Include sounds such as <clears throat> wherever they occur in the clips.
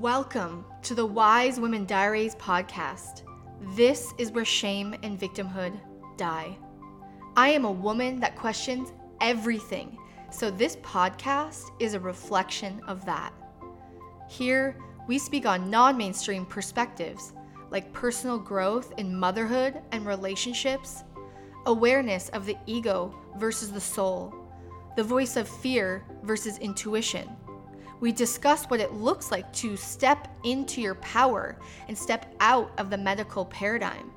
Welcome to the Wise Women Diaries podcast. This is where shame and victimhood die. I am a woman that questions everything, so this podcast is a reflection of that. Here, we speak on non mainstream perspectives like personal growth in motherhood and relationships, awareness of the ego versus the soul, the voice of fear versus intuition. We discuss what it looks like to step into your power and step out of the medical paradigm.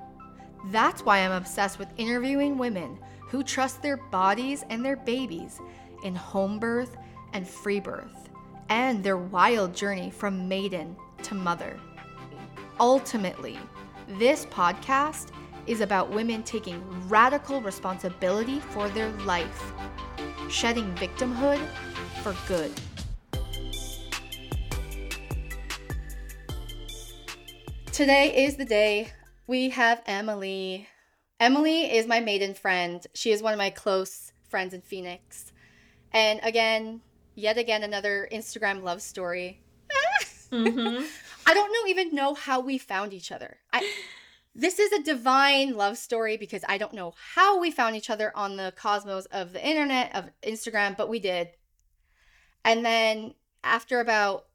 That's why I'm obsessed with interviewing women who trust their bodies and their babies in home birth and free birth, and their wild journey from maiden to mother. Ultimately, this podcast is about women taking radical responsibility for their life, shedding victimhood for good. Today is the day we have Emily. Emily is my maiden friend. She is one of my close friends in Phoenix. And again, yet again, another Instagram love story. mm-hmm. <laughs> I don't know even know how we found each other. I this is a divine love story because I don't know how we found each other on the cosmos of the internet, of Instagram, but we did. And then after about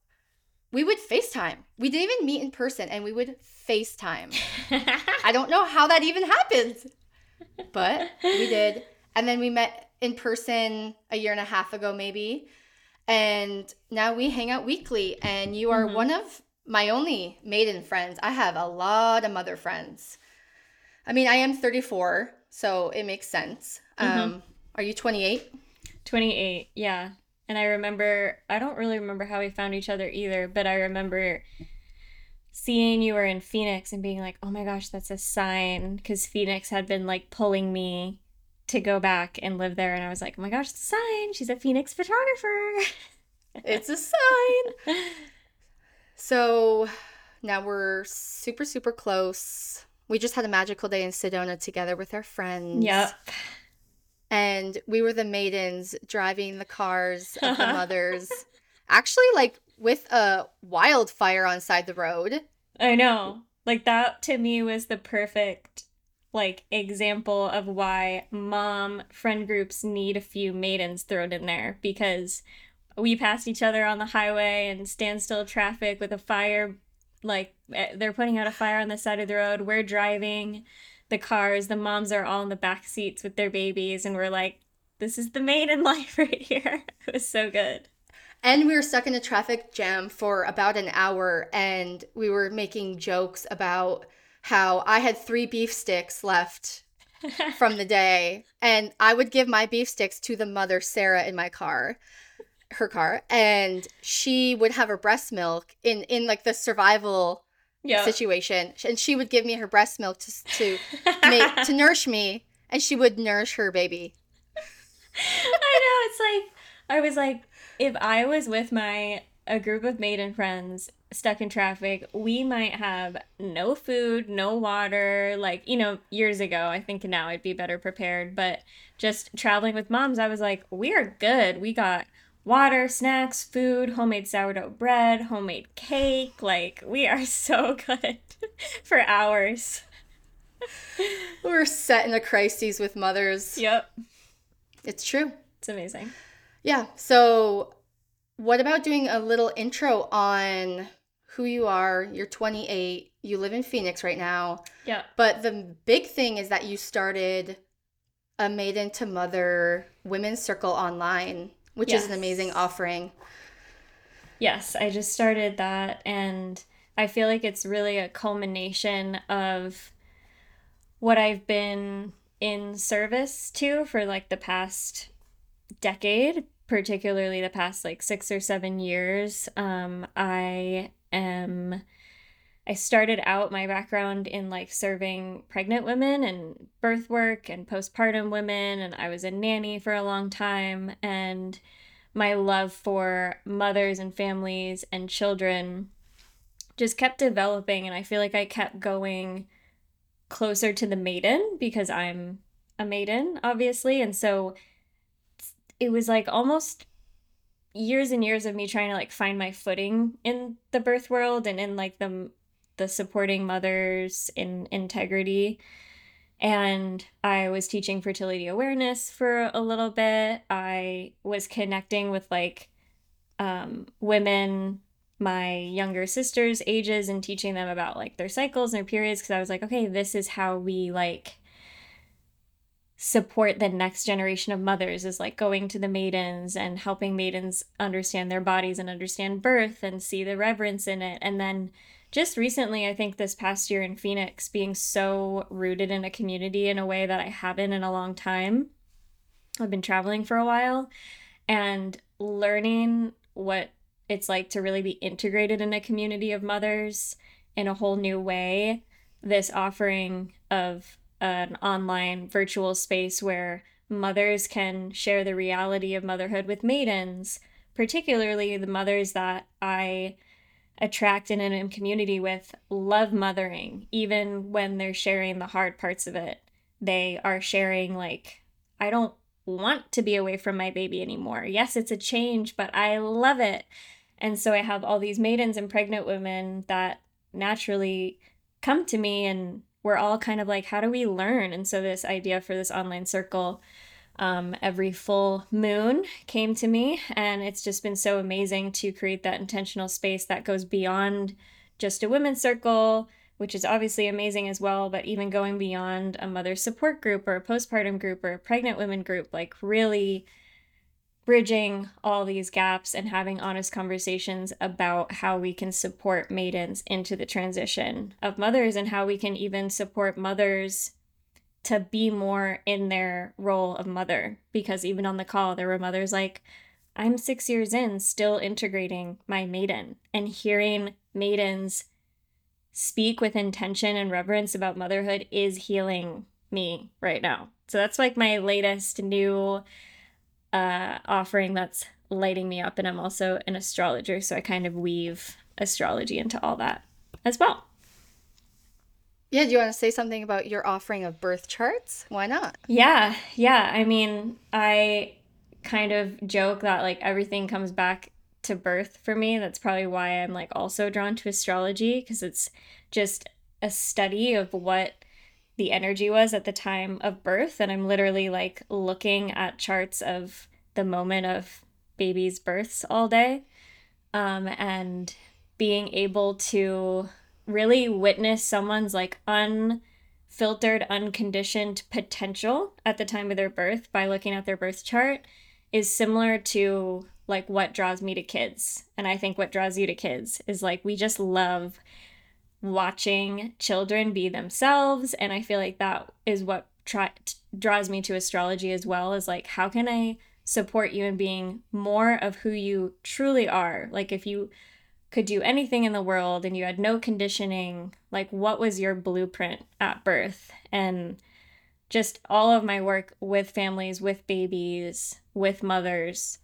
we would FaceTime. We didn't even meet in person and we would FaceTime. <laughs> I don't know how that even happened, but we did. And then we met in person a year and a half ago, maybe. And now we hang out weekly. And you are mm-hmm. one of my only maiden friends. I have a lot of mother friends. I mean, I am 34, so it makes sense. Mm-hmm. Um, are you 28? 28, yeah. And I remember, I don't really remember how we found each other either, but I remember seeing you were in Phoenix and being like, oh my gosh, that's a sign. Because Phoenix had been like pulling me to go back and live there. And I was like, oh my gosh, it's a sign. She's a Phoenix photographer. it's a sign. <laughs> so now we're super, super close. We just had a magical day in Sedona together with our friends. Yep and we were the maidens driving the cars of the <laughs> mothers actually like with a wildfire on side the road. I know. Like that to me was the perfect like example of why mom friend groups need a few maidens thrown in there because we passed each other on the highway and standstill traffic with a fire like eh, they're putting out a fire on the side of the road. We're driving the cars, the moms are all in the back seats with their babies, and we're like, this is the maiden <laughs> life right here. <laughs> It was so good. And we were stuck in a traffic jam for about an hour, and we were making jokes about how I had three beef sticks left <laughs> from the day, and I would give my beef sticks to the mother, Sarah, in my car her car and she would have her breast milk in in like the survival yep. situation, and she would give me her breast milk to to <laughs> make, to nourish me, and she would nourish her baby. I know it's like I was like, if I was with my a group of maiden friends stuck in traffic, we might have no food, no water. Like, you know, years ago, I think now I'd be better prepared. But just traveling with moms, I was like, we are good. We got water, snacks, food, homemade sourdough bread, homemade cake. Like, we are <laughs> so good for hours. We're set in a crises with mothers. Yep. It's true. It's amazing. Yeah. So, what about doing a little intro on who you are? You're 28. You live in Phoenix right now. Yeah. But the big thing is that you started a maiden to mother women's circle online which yes. is an amazing offering. Yes, I just started that and I feel like it's really a culmination of what I've been in service to for like the past decade, particularly the past like 6 or 7 years. Um I am I started out my background in like serving pregnant women and birth work and postpartum women, and I was a nanny for a long time. And my love for mothers and families and children just kept developing. And I feel like I kept going closer to the maiden because I'm a maiden, obviously. And so it was like almost years and years of me trying to like find my footing in the birth world and in like the the supporting mothers in integrity and I was teaching fertility awareness for a little bit. I was connecting with like um, women my younger sisters' ages and teaching them about like their cycles and their periods because I was like, okay, this is how we like support the next generation of mothers is like going to the maidens and helping maidens understand their bodies and understand birth and see the reverence in it and then just recently, I think this past year in Phoenix, being so rooted in a community in a way that I haven't in a long time. I've been traveling for a while and learning what it's like to really be integrated in a community of mothers in a whole new way. This offering of an online virtual space where mothers can share the reality of motherhood with maidens, particularly the mothers that I attract in a community with love mothering, even when they're sharing the hard parts of it. They are sharing, like, I don't want to be away from my baby anymore. Yes, it's a change, but I love it. And so I have all these maidens and pregnant women that naturally come to me, and we're all kind of like, how do we learn? And so, this idea for this online circle um, every full moon came to me. And it's just been so amazing to create that intentional space that goes beyond just a women's circle, which is obviously amazing as well, but even going beyond a mother support group or a postpartum group or a pregnant women group, like really bridging all these gaps and having honest conversations about how we can support maidens into the transition of mothers and how we can even support mothers to be more in their role of mother because even on the call there were mothers like i'm six years in still integrating my maiden and hearing maidens speak with intention and reverence about motherhood is healing me right now. So that's like my latest new uh, offering that's lighting me up and i'm also an astrologer so i kind of weave astrology into all that as well yeah, do you want to say something about your offering of birth charts? Why not? Yeah, yeah. I mean, I kind of joke that like everything comes back to birth for me. That's probably why I'm like also drawn to astrology because it's just a study of what the energy was at the time of birth and I'm literally like looking at charts of the moment of babies' births all day um and being able to really witness someone's like unfiltered, unconditioned potential at the time of their birth by looking at their birth chart is similar to like what draws me to kids. And I think what draws you to kids is like we just love watching children be themselves and I feel like that is what try- draws me to astrology as well is like how can I support you in being more of who you truly are? Like if you could do anything in the world and you had no conditioning, like what was your blueprint at birth? And just all of my work with families, with babies, with mothers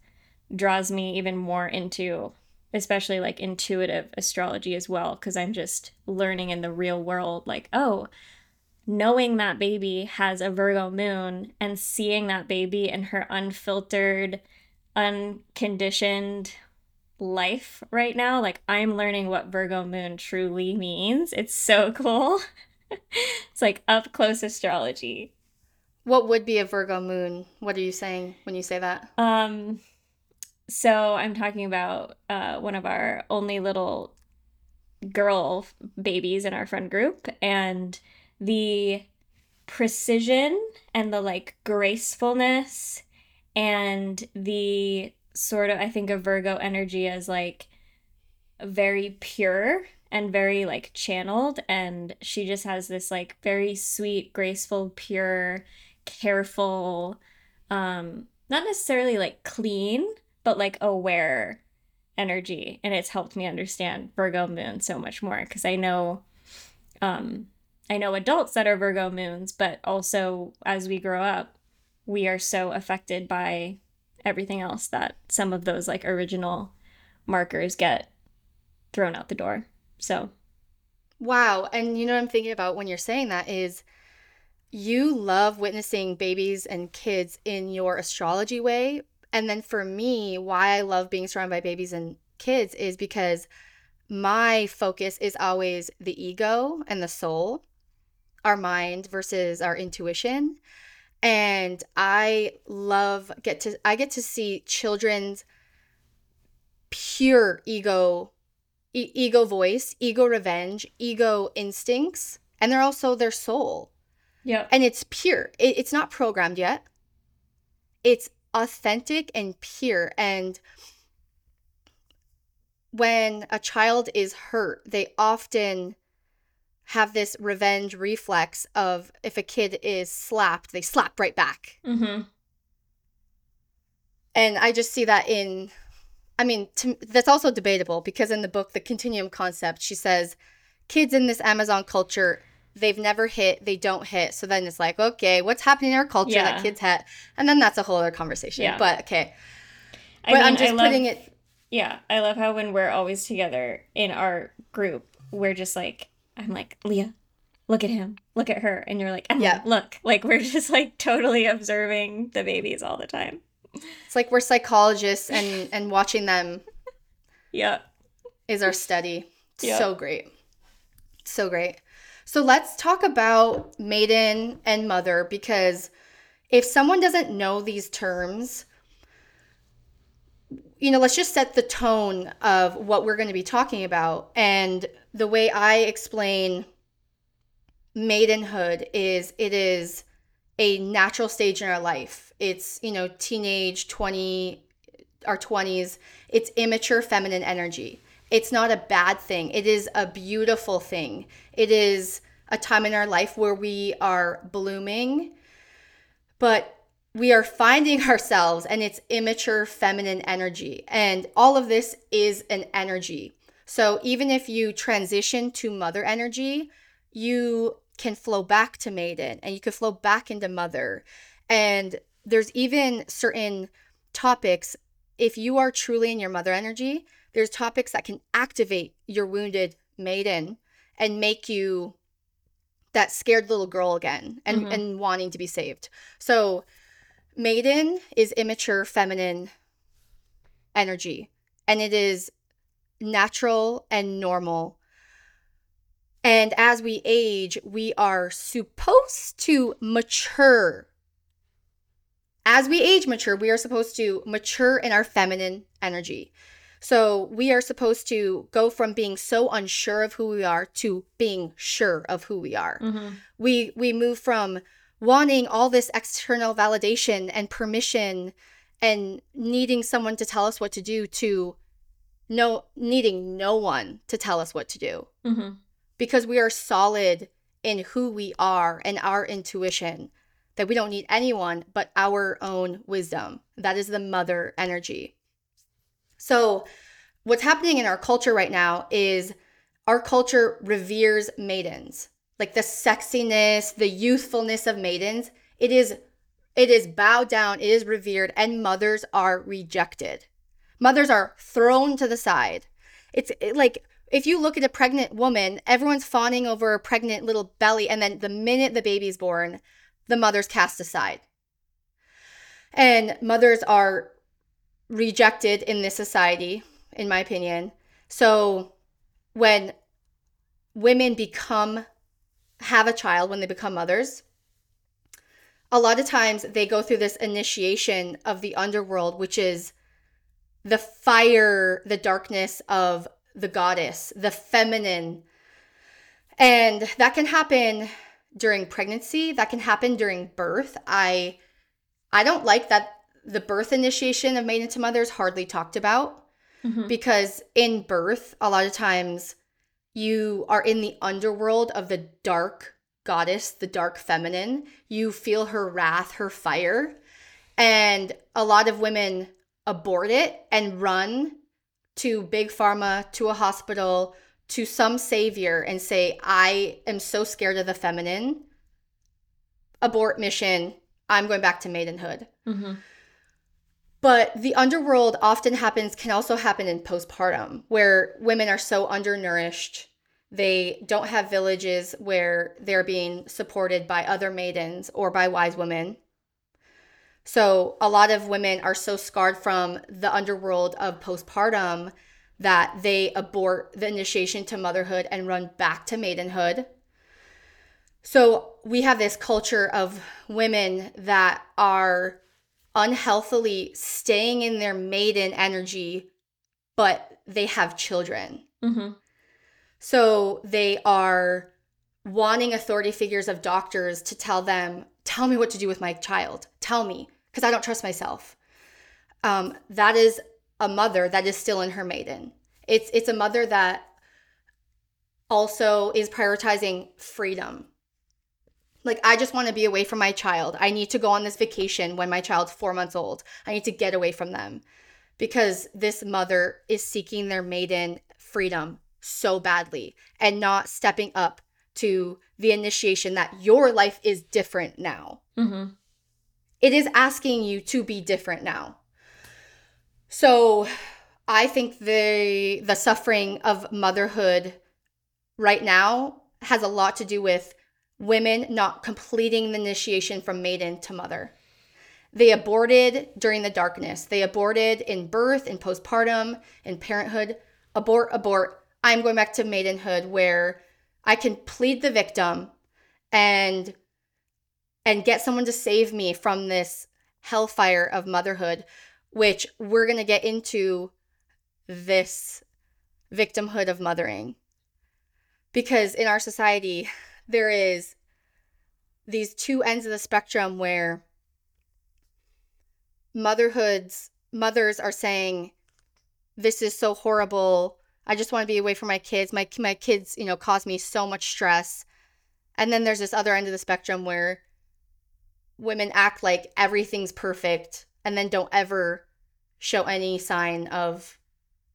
draws me even more into especially like intuitive astrology as well because I'm just learning in the real world like oh knowing that baby has a Virgo moon and seeing that baby in her unfiltered unconditioned life right now. Like I'm learning what Virgo moon truly means. It's so <laughs> cool. it's like up close astrology. What would be a Virgo moon? What are you saying when you say that? Um so I'm talking about uh one of our only little girl babies in our friend group and the precision and the like gracefulness and the sort of I think of Virgo energy as like very pure and very like channeled and she just has this like very sweet, graceful, pure, careful um not necessarily like clean, but like aware energy. And it's helped me understand Virgo moon so much more cuz I know um I know adults that are Virgo moons, but also as we grow up, we are so affected by everything else that some of those like original markers get thrown out the door. So, wow. And you know what I'm thinking about when you're saying that is you love witnessing babies and kids in your astrology way And then for me, why I love being surrounded by babies and kids is because my focus is always the ego and the soul, our mind versus our intuition. And I love get to I get to see children's pure ego e- ego voice, ego revenge, ego instincts, and they're also their soul. Yeah. And it's pure. It, it's not programmed yet. It's authentic and pure and when a child is hurt, they often have this revenge reflex of if a kid is slapped, they slap right back. Mm-hmm. And I just see that in, I mean, to, that's also debatable because in the book, The Continuum Concept, she says kids in this Amazon culture, they've never hit, they don't hit. So then it's like, okay, what's happening in our culture Yeah. that kids hit? And then that's a whole other conversation. Yeah. But okay. I But mean, I'm just I love, putting it, Yeah, I love how when we're always together in our group, we're just like, I'm like, Leah, look at him, look at her. And you're like, Emma, Yeah. look. Like, we're <laughs> just like totally observing the babies all the time. it's like we're psychologists and, and watching them <laughs> Yeah. is our study. Yeah. So great. So great. So let's talk about maiden and mother because if someone doesn't know these terms, you know, let's just set the tone of what we're going to be talking about. And the way I explain maidenhood is it is a natural stage in our life. It's, you know, teenage, 20, our 20s. It's immature feminine energy. It's not a bad thing. It is a beautiful thing. It is a time in our life where we are blooming, but we are finding <laughs> ourselves and it's immature feminine energy. And all of this is an energy. So even if you transition to mother energy, you can flow back to maiden and you can flow back into mother. And there's even certain topics, if you are truly in your mother energy, there's topics that can activate your wounded maiden and make you that scared little girl again and, Mhm. and wanting to be saved. So, maiden is immature feminine energy, and it is natural and normal. And as we age, we are supposed to mature. As we age mature, we are supposed to mature in our feminine energy. So we are supposed to go from being so unsure of who we are to being sure of who we are. Mm-hmm. We we move from wanting all this external validation and permission and needing someone to tell us what to do to no needing no one to tell us what to do. Mm-hmm. because we are solid in who we are and our intuition that we don't need anyone but our own wisdom. That is the mother energy. So what's happening in our culture right now is our culture reveres maidens like the sexiness the youthfulness of maidens it is it is bowed down it is revered and mothers are rejected. Mothers are thrown to the side. It's it, like if you look at a pregnant woman everyone's fawning over a pregnant little belly and then the minute the baby's born the mother's cast aside. And mothers are rejected in this society in my opinion. So when women become have a child when they become mothers a lot of times they go through this initiation of the underworld which is the fire the darkness of the goddess the feminine and that can happen during pregnancy that can happen during birth i i don't like that the birth initiation of maiden to mother is hardly talked about Mm-hmm. because in birth a lot of times you are in the underworld of the dark goddess the dark feminine. You feel her wrath her fire. And a lot of women abort it and run to big pharma to a hospital to some savior and say i am so scared of the feminine. Abort mission. I'm going back to maidenhood. Mm-hmm. But the underworld often happens, can also happen in postpartum, where women are so undernourished. They don't have villages where they're being supported by other maidens or by wise women. So a lot of women are so scarred from the underworld of postpartum that they abort the initiation to motherhood and run back to maidenhood. So we have this culture of women that are unhealthily staying in their maiden energy, but they have children. Mm-hmm. So they are wanting authority figures of doctors to tell them, tell me what to do with my child. Tell me, because I don't trust myself. Um, that is a mother that is still in her maiden. It's it's a mother that also is prioritizing freedom. Like I just want to be away from my child. I need to go on this vacation when my child's 4 months old. I need to get away from them because this mother is seeking their maiden freedom so badly and not stepping up to the initiation that your life is different now. Mm-hmm. It is asking you to be different now. So I think the the suffering of motherhood right now has a lot to do with women not completing the initiation from maiden to mother. They aborted during the darkness. They aborted in birth, in postpartum, in parenthood. Abort, abort. I'm going back to maidenhood where I can plead the victim and and get someone to save me from this hellfire of motherhood, which we're going to get into this victimhood of mothering. Because in our society, there is these two ends of the spectrum where motherhoods mothers are saying this is so horrible I just want to be away from my kids. My my kids, you know, cause me so much stress. And then there's this other end of the spectrum where women act like everything's perfect and then don't ever show any sign of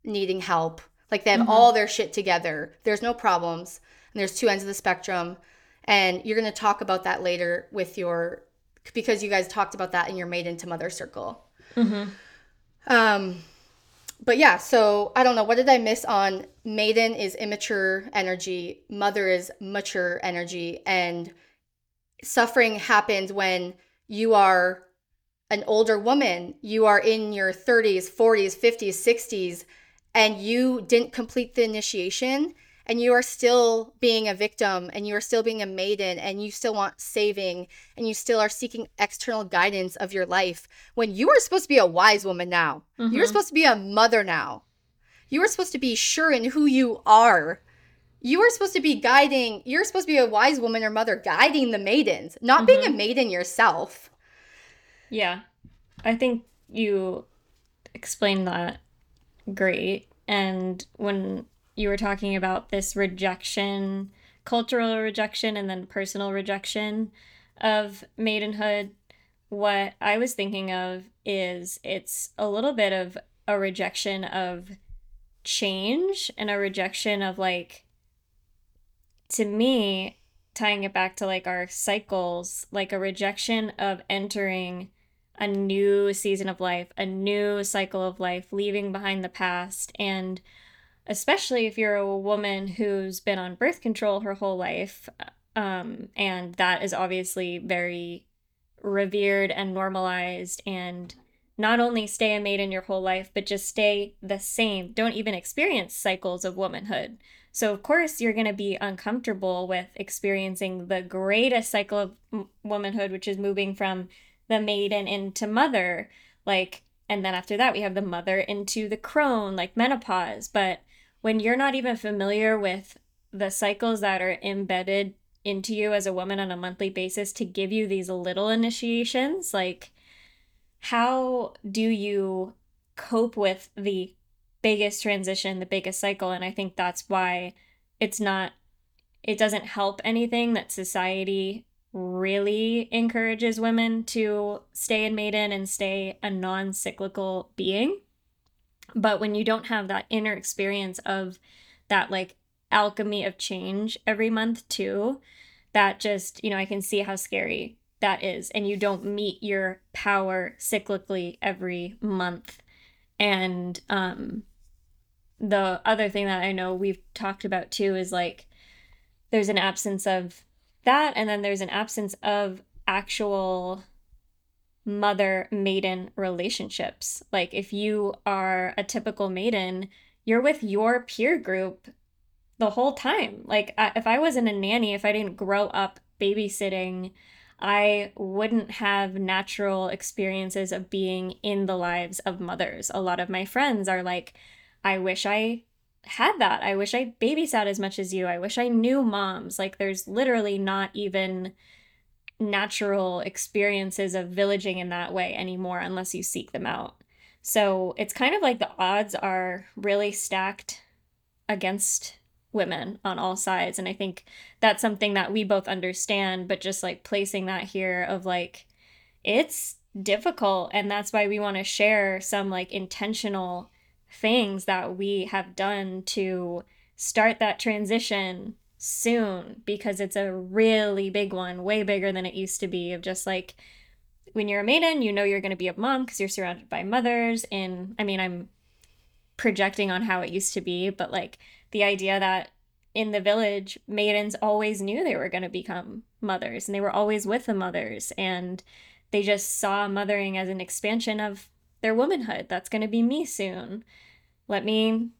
needing help. Like they have mm-hmm. all their shit together. There's no problems. And there's two ends of the spectrum. And you're going to talk about that later with your because you guys talked about that in your maiden to mother circle. Mm-hmm. Um but yeah, so I don't know. What did I miss on maiden is immature energy, mother is mature energy, and suffering happens when you are an older woman, you are in your 30s, 40s, 50s, 60s, and you didn't complete the initiation and you are still being a victim and you are still being a maiden and you still want saving and you still are seeking external guidance of your life when you are supposed to be a wise woman now. Mm-hmm. You're supposed to be a mother now. You are supposed to be sure in who you are. You are supposed to be guiding, you're supposed to be a wise woman or mother guiding the maidens, not mm-hmm. being a mm-hmm. maiden yourself. Yeah. I think you explained that great. And when you were talking about this rejection, cultural rejection, and then personal rejection of maidenhood. What I was thinking of is it's a little bit of a rejection of change and a rejection of like, to me, tying it back to like our cycles, like a rejection of entering a new season of life, a new cycle of life, leaving behind the past, and especially if you're a woman who's been on birth control her whole life. Um, and that is obviously very revered and normalized and not only stay a maiden your whole life but just stay the same don't even experience cycles of womanhood so of course you're going to be uncomfortable with experiencing the greatest cycle of m- womanhood which is moving from the maiden into mother like and then after that we have the mother into the crone like menopause but when you're not even familiar with the cycles that are embedded into you as a woman on a monthly basis to give you these little initiations like how do you cope with the biggest transition the biggest cycle? And i think that's why it's not it doesn't help anything that society really encourages women to stay in maiden and stay a non-cyclical being but when you don't have that inner experience of that like alchemy of change every month too, that just, you know, I can see how scary that is. And you don't meet your power cyclically every month. And um the other thing that I know we've talked about too is like there's an absence of that and then there's an absence of actual mother maiden relationships. Like if you are a typical maiden, you're with your peer group the whole time. Like if I wasn't a nanny, if I didn't grow up babysitting, I wouldn't have natural experiences of being in the lives of mothers. A lot of my friends are like, I wish I had that. I wish I babysat as much as you. I wish I knew moms. Like, there's literally not even natural experiences of villaging in that way anymore unless you seek them out. So it's kind of like the odds are really stacked against women on all sides. And I think that's something that we both understand, but just like placing that here of like, it's difficult. And that's why we want to share some like intentional things that we have done to start that transition soon because it's a really big one, way bigger than it used to be. Of just like when you're a maiden, you know you're going to be a mom because you're surrounded by mothers. And I mean, I'm projecting on how it used to be, but like the idea that in the village, maidens always knew they were going to become mothers and they were always with the mothers. And they just saw mothering as an expansion of their womanhood. That's going to be me soon. Let me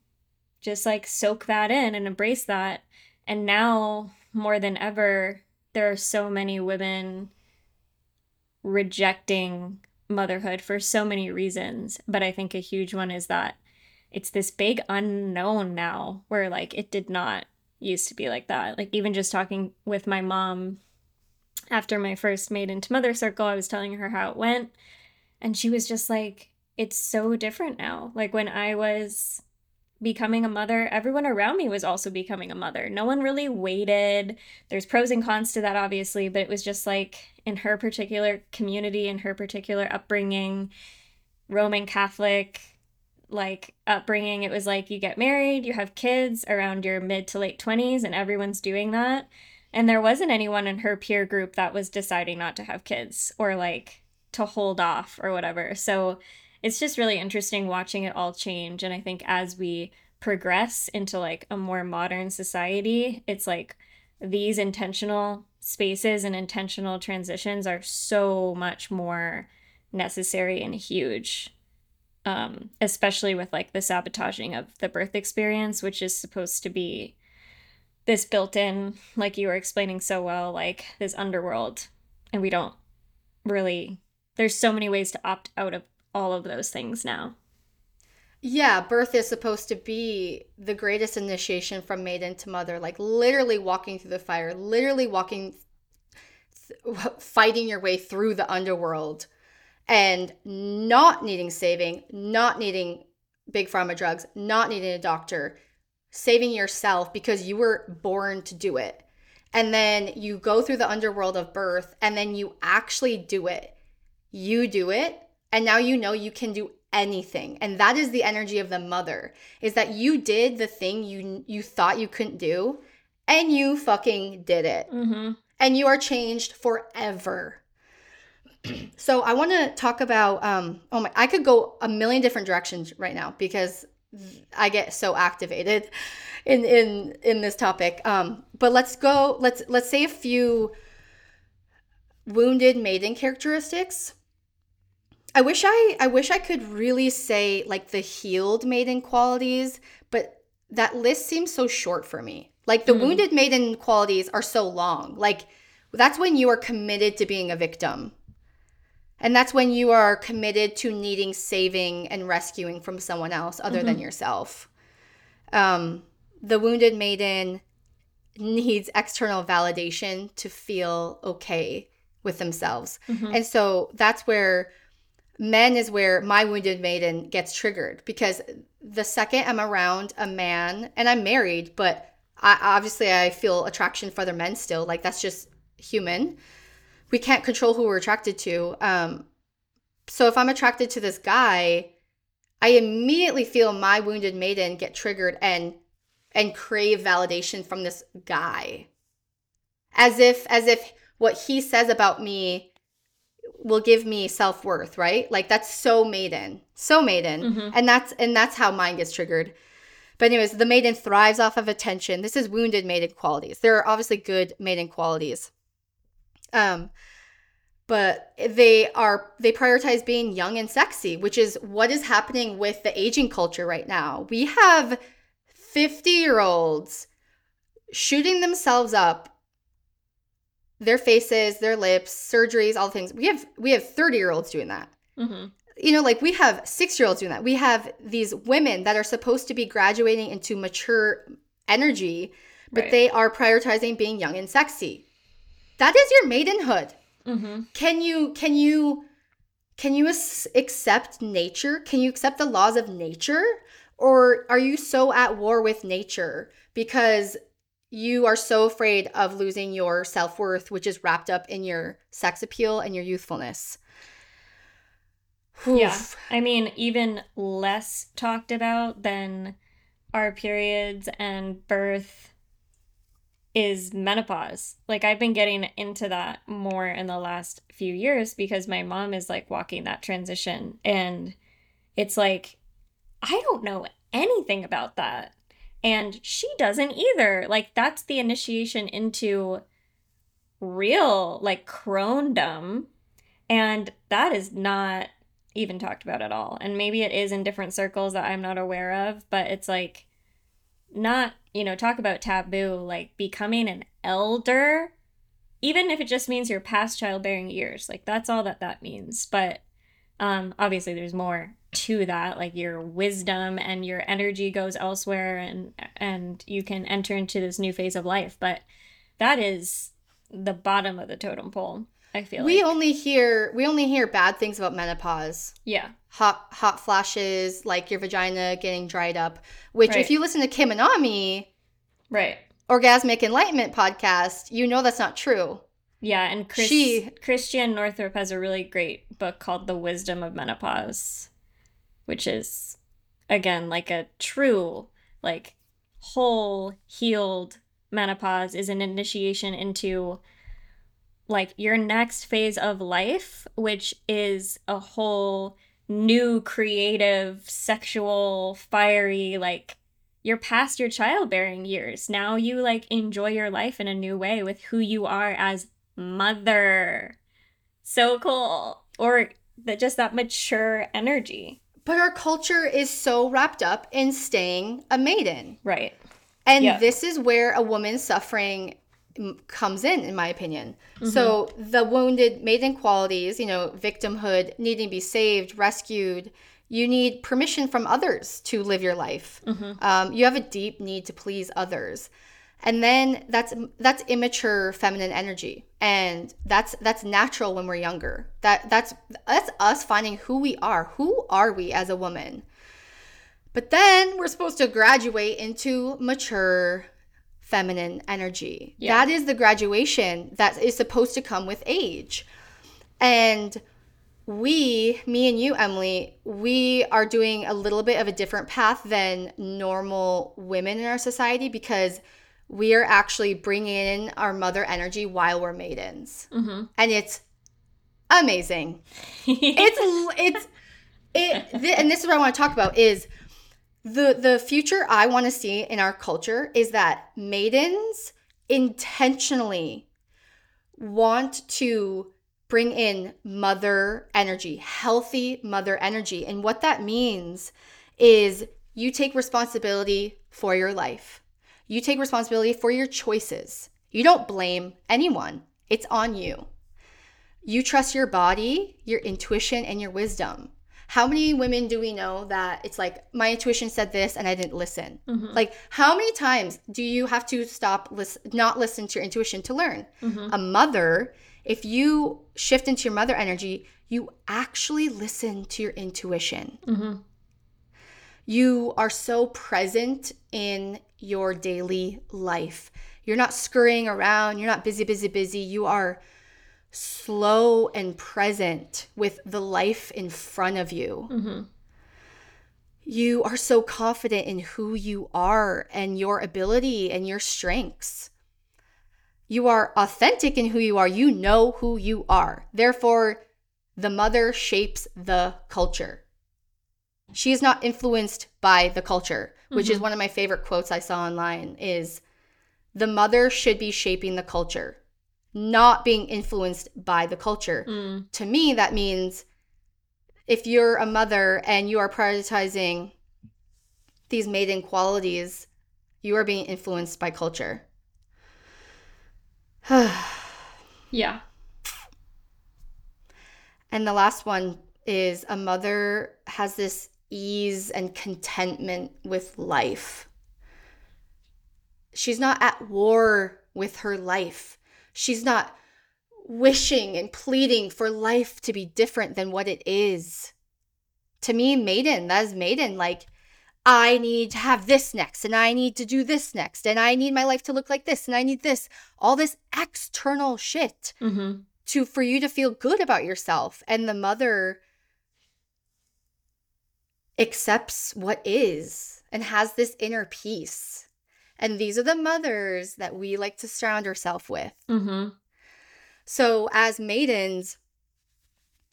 just like soak that in and embrace that. And now, more than ever, there are so many women rejecting motherhood for so many reasons. But I think a huge one is that it's this big unknown now where like it did not used to be like that. Like even just talking with my mom after my first maiden to mother circle, I was telling her how it went. And she was just like, it's so different now. Like when I was becoming a mother, everyone around me was also becoming a mother. No one really waited. There's pros and cons to that, obviously, but it was just like in her particular community, in her particular upbringing, Roman Catholic, like upbringing, it was like you get married, you have kids around your mid to late 20s, and everyone's doing that. And there wasn't anyone in her peer group that was deciding not to have kids or like to hold off or whatever. So it's just really interesting watching it all change. And I think as we progress into like a more modern society, it's like these intentional spaces and intentional transitions are so much more necessary and huge um, especially with like the sabotaging of the birth experience, which is supposed to be this built in, like you were explaining so well, like this underworld. And we don't really, there's so many ways to opt out of all of those things now. Yeah, birth is supposed to be the greatest initiation from maiden to mother, like literally walking through the fire, literally walking, th- <laughs> fighting your way through the underworld and not needing saving, not needing big pharma drugs, not needing a doctor, saving yourself because you were born to do it. And then you go through the underworld of birth and then you actually do it. You do it and now you know you can do anything. And that is the energy of the mother is that you did the thing you you thought you couldn't do and you fucking did it. Mm-hmm. And you are changed forever <clears throat> so I want to talk about um oh my I could go a million different directions right now because I get so activated in in in this topic. Um but let's go let's let's say a few wounded maiden characteristics. I wish I I wish I could really say like the healed maiden qualities, but that list seems so short for me. Like the mm. wounded maiden qualities are so long. Like that's when you are committed to being a victim and that's when you are committed to needing saving and rescuing from someone else other mm-hmm. than yourself. Um, the wounded maiden needs external validation to feel okay with themselves. Mm-hmm. And so that's where men is where my wounded maiden gets triggered because the second I'm around a man and I'm married, but I, obviously I feel attraction for other men still. Like that's just human we can't control who we're attracted to. Um, so if I'm attracted to this guy, I immediately feel my wounded maiden get triggered and and crave validation from this guy. As if as if what he says about me will give me self-worth, right? Like that's so maiden. So maiden. Mm-hmm. And that's and that's how mine gets triggered. But anyways, the maiden thrives off of attention. This is wounded maiden qualities. There are obviously good maiden qualities. Um, but they are they prioritize being young and sexy, which is what is happening with the aging culture right now. We have 50-year-olds shooting themselves up their faces, their lips, surgeries, all the things. We have we have 30-year-olds doing that. Mm-hmm. You know, like we have 6-year-olds doing that. We have these women that are supposed to be graduating into mature energy, but Right. they are prioritizing being young and sexy. That is your maidenhood Mm-hmm. can you can you can you as- accept nature can you accept the laws of nature or are you so at war with nature because you are so afraid of losing your self-worth which is wrapped up in your sex appeal and your youthfulness Yeah. I mean, even less talked about than our periods and birth is menopause. Like, I've been getting into that more in the last few years because my mom is like walking that transition. And it's like, I don't know anything about that. And she doesn't either. Like, that's the initiation into real, like, crondom. And that is not even talked about at all. And maybe it is in different circles that I'm not aware of, but it's like not, you know, talk about taboo, like becoming an elder, even if it just means you're past childbearing years. Like that's all that that means. But um obviously there's more to that, like your wisdom and your energy goes elsewhere and and you can enter into this new phase of life, but that is the bottom of the totem pole. I feel we like. only hear we only hear bad things about menopause yeah. hot hot flashes like your vagina getting dried up which Right. if you listen to Kim Anami Right. orgasmic enlightenment podcast you know that's not true Yeah, and Chris, She- Christiane Northrup has a really great book called The Wisdom of Menopause, which is again like a true, like whole healed menopause is an initiation into like your next phase of life, which is a whole new creative, sexual, fiery, like you're past your childbearing years. Now you like enjoy your life in a new way with who you are as mother. So cool. Or that just that mature energy. But our culture is so wrapped up in staying a maiden Right. and Yeah. this is where a woman's suffering mm, comes in in my opinion Mm-hmm. so the wounded maiden qualities you know victimhood needing to be saved rescued you need permission from others to live your life Mm-hmm. um, you have a deep need to please others and then that's that's immature feminine energy. And that's that's natural when we're younger. That that's that's us finding who we are. Who are we as a woman? But then we're supposed to graduate into mature feminine energy. Yeah. that is the graduation that is supposed to come with age. And we, me and you, Emily, we are doing a little bit of a different path than normal women in our society because we are actually bringing in our mother energy while we're maidens. Mm-hmm. And it's amazing. <laughs> It's, it's, it, th- and this is what I want to talk about is the, the future I want to see in our culture is that maidens intentionally want to bring in mother energy, healthy mother energy. And what that means is you take responsibility for your life, you take responsibility for your choices. You don't blame anyone, it's on you. You trust your body, your intuition, and your wisdom. How many women do we know that it's like, my intuition said this and I didn't listen? Mhm. Like, how many times do you have to stop, lis- not listen to your intuition to learn? Mhm. A mother, if you shift into your mother energy, you actually listen to your intuition. Mhm. You are so present in your daily life. You're not scurrying around, you're not busy, busy, busy. You are slow and present with the life in front of you. Mhm. You are so confident in who you are and your ability and your strengths. You are authentic in who you are. You know who you are. Therefore, the mother shapes the culture. She is not influenced by the culture, which is one of my favorite quotes I saw online is the mother should be shaping the culture, not being influenced by the culture. Mm. To me, that means if you're a mother and you are prioritizing these maiden qualities, you are being influenced by culture. <sighs> Yeah. And the last one is a mother has this ease and contentment with life. She's not at war with her life. She's not wishing and pleading for life to be different than what it is. To me, maiden, that is maiden. Like, I need to have this next, and I need to do this next, and I need my life to look like this, and I need this. All this external shit Mm-hmm. to for you to feel good about yourself and the mother accepts what is and has this inner peace. And these are the mothers that we like to surround ourselves with. Mm-hmm. so as maidens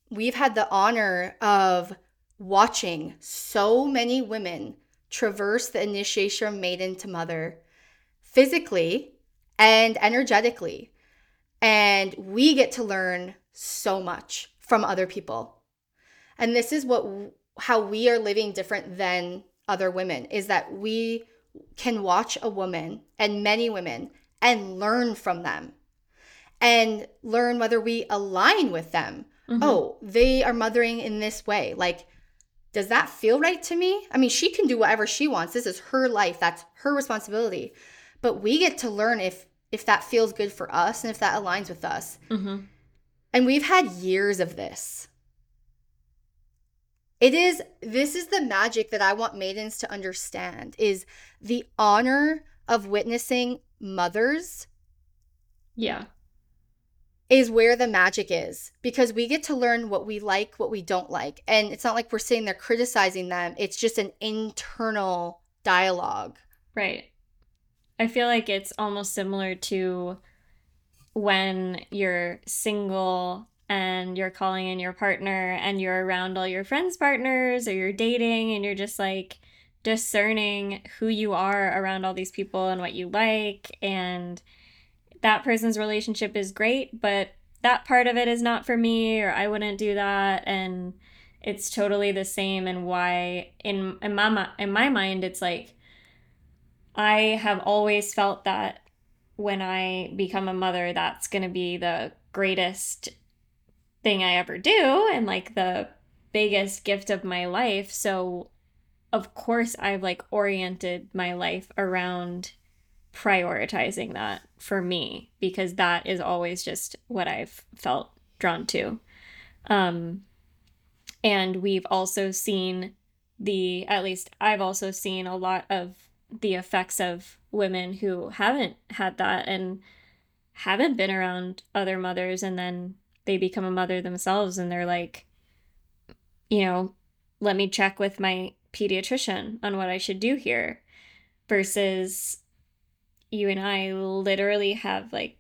we've had the honor of watching so many women traverse the initiation from maiden to mother physically and energetically. And we get to learn so much from other people. And this is what how we are living different than other women is that we can watch a woman and many women and learn from them and learn whether we align with them. Mhm. oh they are mothering in this way. Like does that feel right to me? I mean she can do whatever she wants. This is her life. That's her responsibility. But we get to learn if if that feels good for us and if that aligns with us. Mm-hmm. and we've had years of this it is this is the magic that i want maidens to understand is the honor of witnessing mothers Yeah. is where the magic is because we get to learn what we like, what we don't like. And it's not like we're sitting there criticizing them, it's just an internal dialogue. Right. I feel like it's almost similar to when you're single and you're calling in your partner and you're around all your friends' partners or you're dating and you're just like discerning who you are around all these people and what you like and that person's relationship is great but that part of it is not for me or I wouldn't do that and it's totally the same and why in in my in my mind it's like I have always felt that when I become a mother, that's going to be the greatest thing I ever do and like the biggest gift of my life. So, of course, I've like oriented my life around prioritizing that for me because that is always just what I've felt drawn to. Um, and we've also seen the, at least I've also seen a lot of the effects of women who haven't had that and haven't been around other mothers and then they become a mother themselves and they're like you know let me check with my pediatrician on what I should do here versus you and I literally have like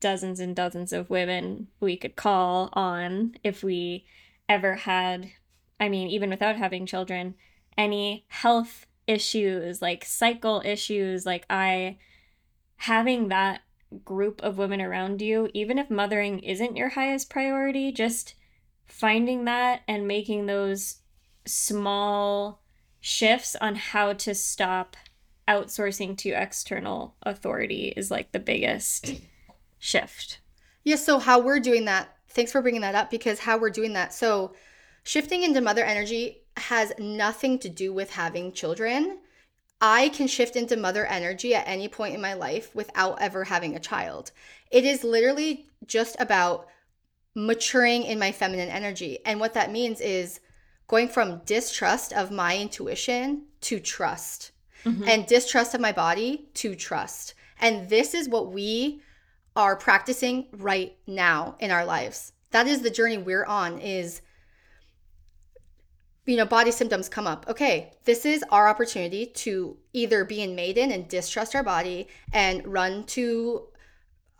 dozens and dozens of women we could call on if we ever had I mean even without having children any health issues, like cycle issues, like I having that group of women around you, even if mothering isn't your highest priority, just finding that and making those small shifts on how to stop outsourcing to external authority is like the biggest shift. Yeah, so how we're doing that, thanks for bringing that up because how we're doing that. So, shifting into mother energy has nothing to do with having children. I can shift into mother energy at any point in my life without ever having a child. It is literally just about maturing in my feminine energy. And what that means is going from distrust of my intuition to trust, Mhm. and distrust of my body to trust. And this is what we are practicing right now in our lives. That is the journey we're on is you know, body symptoms come up. Okay, this is our opportunity to either be in maiden and distrust our body and run to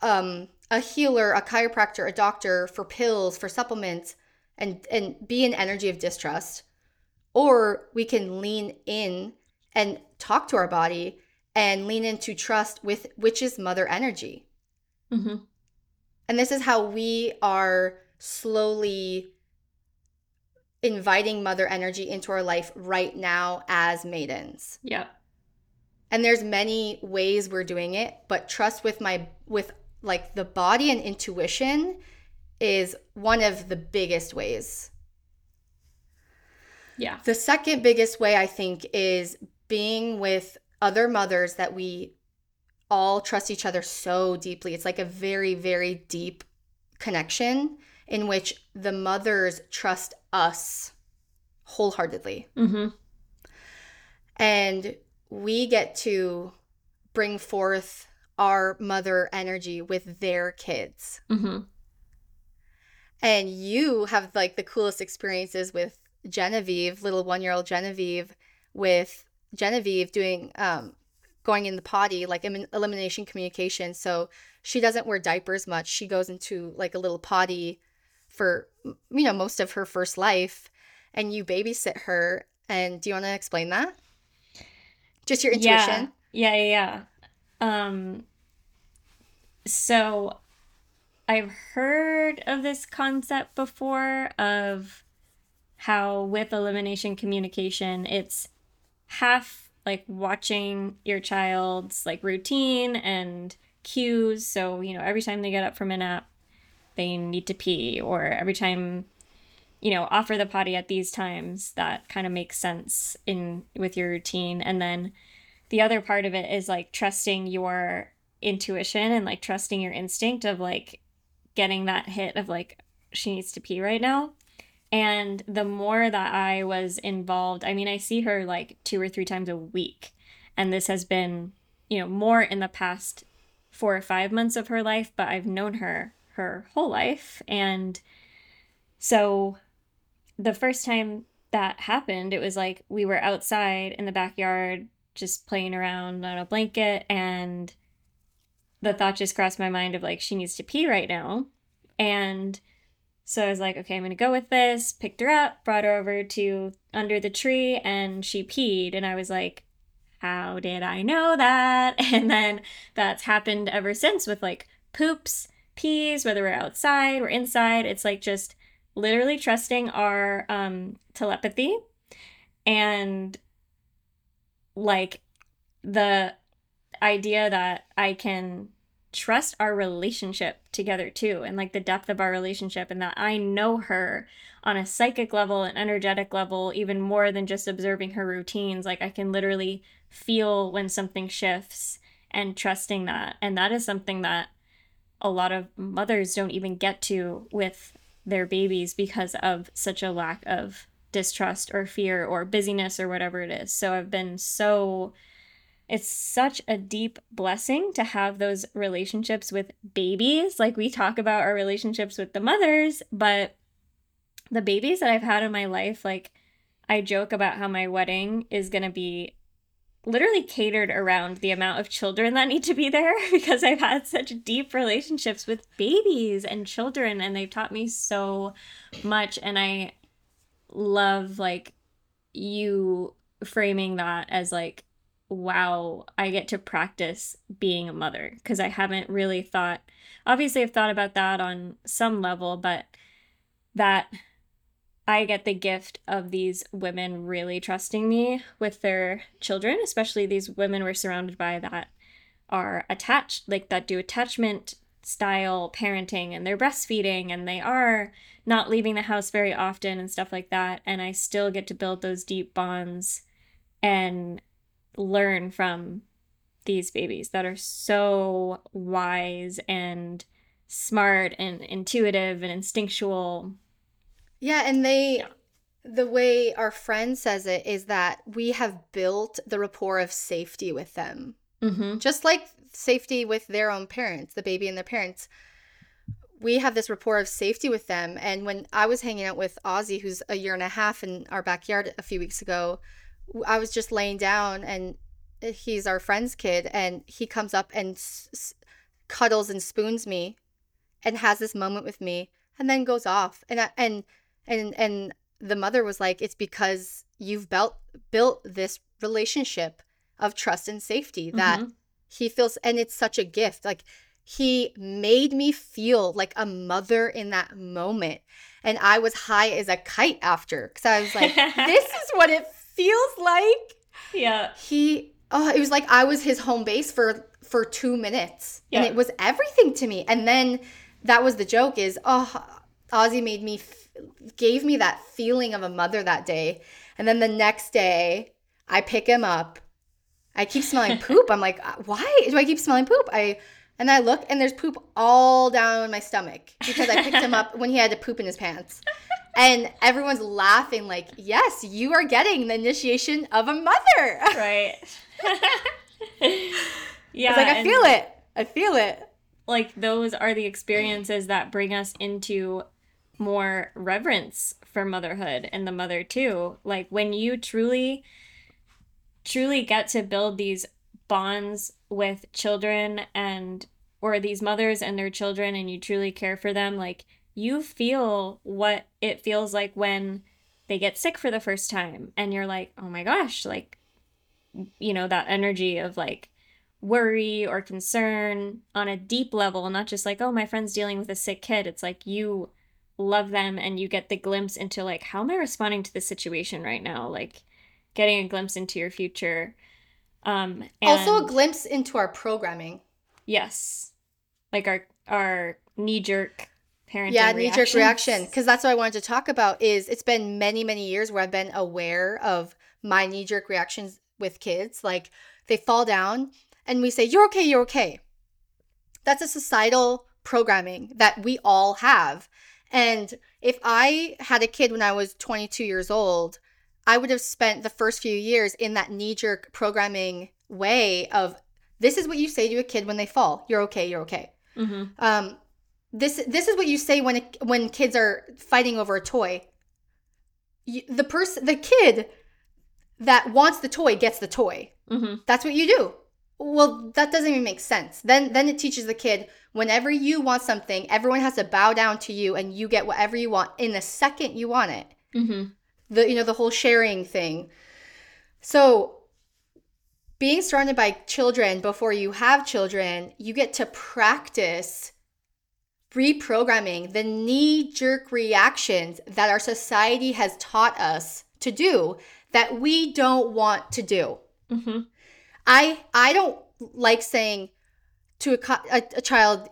um, a healer, a chiropractor, a doctor for pills, for supplements, and and be in energy of distrust, or we can lean in and talk to our body and lean into trust with which is mother energy. Mm-hmm. And this is how we are slowly inviting mother energy into our life right now as maidens. Yeah. And there's many ways we're doing it, but trust with my with like the body and intuition is one of the biggest ways. Yeah. The second biggest way I think is being with other mothers that we all trust each other so deeply. It's like a very, very deep connection in which the mothers trust us wholeheartedly. Mm-hmm. And we get to bring forth our mother energy with their kids. Mm-hmm. And you have like the coolest experiences with Genevieve, little one year old Genevieve, with Genevieve doing um, going in the potty, like em- elimination communication. So she doesn't wear diapers much. She goes into like a little potty for, you know, most of her first life. And you babysit her. And do you want to explain that? Just your intuition? Yeah, yeah, yeah. Um, so I've heard of this concept before of how with elimination communication, it's half like watching your child's like routine and cues. So, you know, every time they get up from a nap, they need to pee, or every time, you know, offer the potty at these times, that kind of makes sense in with your routine. And then the other part of it is like trusting your intuition and like trusting your instinct of like getting that hit of like she needs to pee right now. And the more that I was involved, I mean, I see her like two or three times a week. And this has been, you know, more in the past four or five months of her life, but I've known her her whole life. And so the first time that happened, it was like we were outside in the backyard just playing around on a blanket and the thought just crossed my mind of like she needs to pee right now. And so I was like, okay, I'm going to go with this. Picked her up, brought her over to under the tree, and she peed. And I was like, how did I know that? <laughs> And then that's happened ever since with like poops, pees, whether we're outside or inside. It's like just literally trusting our um, telepathy and like the idea that I can trust our relationship together too and like the depth of our relationship and that I know her on a psychic level and energetic level even more than just observing her routines like I can literally feel when something shifts and trusting that and that is something that a lot of mothers don't even get to with their babies because of such a lack of distrust or fear or busyness or whatever it is so I've been so it's such a deep blessing to have those relationships with babies. Like we talk about our relationships with the mothers, but the babies that I've had in my life, like I joke about how my wedding is going to be literally catered around the amount of children that need to be there <laughs> because I've had such deep relationships with babies and children and they've taught me so much and I love like you framing that as like wow, I get to practice being a mother because I haven't really thought, obviously, I've thought about that on some level, but that I get the gift of these women really trusting me with their children, especially these women we're surrounded by that are attached, like that do attachment style parenting and they're breastfeeding and they are not leaving the house very often and stuff like that. And I still get to build those deep bonds and learn from these babies that are so wise and smart and intuitive and instinctual. Yeah, and they the way our friend says it is that we have built the rapport of safety with them. Mm-hmm. Just like safety with their own parents, the baby and their parents. We have this rapport of safety with them. And when I was hanging out with Ozzy, who's a year and a half in our backyard a few weeks ago, I was just laying down and he's our friend's kid and he comes up and s- s- cuddles and spoons me and has this moment with me and then goes off and I, and and and the mother was like it's because you've built built this relationship of trust and safety that Mhm. he feels and it's such a gift like He made me feel like a mother in that moment. And I was high as a kite after because I was like, <laughs> this is what it feels like. Yeah. He, oh, it was like I was his home base for for two minutes, Yeah. and it was everything to me. And then that was the joke: is oh, Ozzy made me f- gave me that feeling of a mother that day. And then the next day, I pick him up. I keep smelling <laughs> poop. I'm like, "Uh, why do I keep smelling poop? I and I look and there's poop all down my stomach because I picked him up <laughs> when he had to poop in his pants. And everyone's laughing like, "Yes, you are getting the initiation of a mother." Right. <laughs> yeah. It's like I feel it. I feel it. like those are the experiences that bring us into more reverence for motherhood and the mother too like when you truly truly get to build these bonds with children and or these mothers and their children and you truly care for them like you feel what it feels like when they get sick for the first time and you're like oh my gosh like you know that energy of like worry or concern on a deep level, not just like, oh, my friend's dealing with a sick kid. It's like you love them and you get the glimpse into like, how am I responding to this situation right now? Like getting a glimpse into your future. Um, and Also a glimpse into our programming. yes, like our our knee jerk parenting. yeah, knee jerk reaction. Because that's what I wanted to talk about. Is it's been many many years where I've been aware of my knee jerk reactions with kids. Like they fall down and we say, "You're okay, you're okay." That's a societal programming that we all have. And if I had a kid when I was 22 years old, I would have spent the first few years in that knee jerk programming way of this is what you say to a kid when they fall. You're okay, you're okay. Mhm. Um, this this is what you say when when kids are fighting over a toy. You, the person, the kid that wants the toy gets the toy. Mhm. That's what you do. Well, that doesn't even make sense. Then then it teaches the kid whenever you want something, everyone has to bow down to you and you get whatever you want in the second you want it. Mhm. The you know the whole sharing thing. So being surrounded by children before you have children, you get to practice reprogramming the knee jerk reactions that our society has taught us to do that we don't want to do. Mhm. I I don't like saying to a, a, a child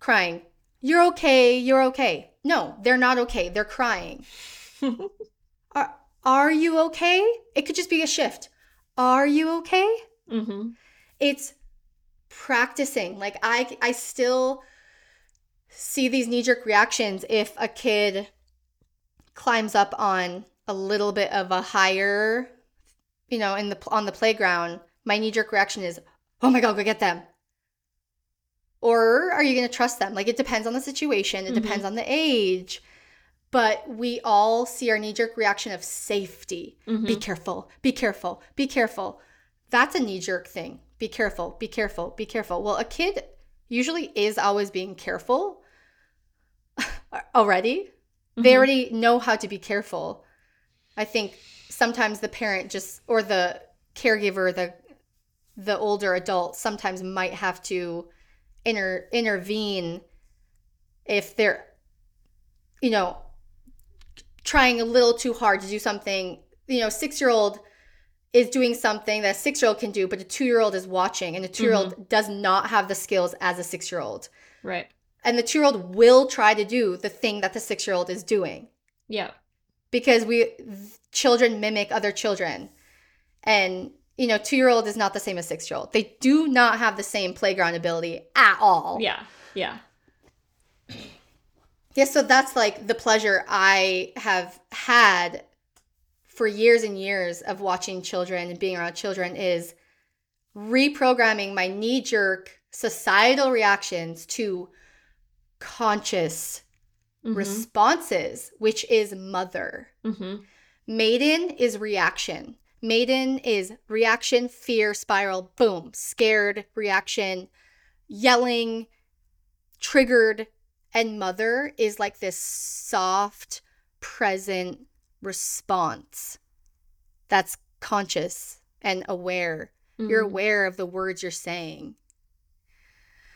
crying, "You're okay, you're okay." No, they're not okay. They're crying. <laughs> are are you okay? It could just be a shift. Are you okay? Mhm. It's practicing. Like I I still see these knee jerk reactions if a kid climbs up on a little bit of a higher, you know, in the on the playground. My knee jerk reaction is, "Oh my god, go get them." Or are you going to trust them? Like it depends on the situation, it Mhm. depends on the age. But we all see our knee jerk reaction of safety. Be Mhm. careful, be careful, be careful. That's a knee jerk thing. Be careful, be careful, be careful. Well, a kid usually is always being careful <laughs> already. They Mhm. already know how to be careful. I think sometimes the parent just or the caregiver, the the older adult sometimes might have to inter intervene if they're you know trying a little too hard to do something. You know six year old is doing something that a six year old can do but a two year old is watching and a two year old mm-hmm. does not have the skills as a six year old Right. and the two year old will try to do the thing that the six year old is doing. Yeah. because we children mimic other children. And you know two year old is not the same as six year old they do not have the same playground ability at all Yeah. Yeah. yeah so that's like the pleasure i have had for years and years of watching children and being around children is reprogramming my knee jerk societal reactions to conscious Mhm. responses which is mother Mhm. Maiden is reaction. Maiden is reaction, fear, spiral, boom, scared, reaction, yelling, triggered. And mother is like this soft, present response that's conscious and aware. You're Mhm. aware of the words you're saying.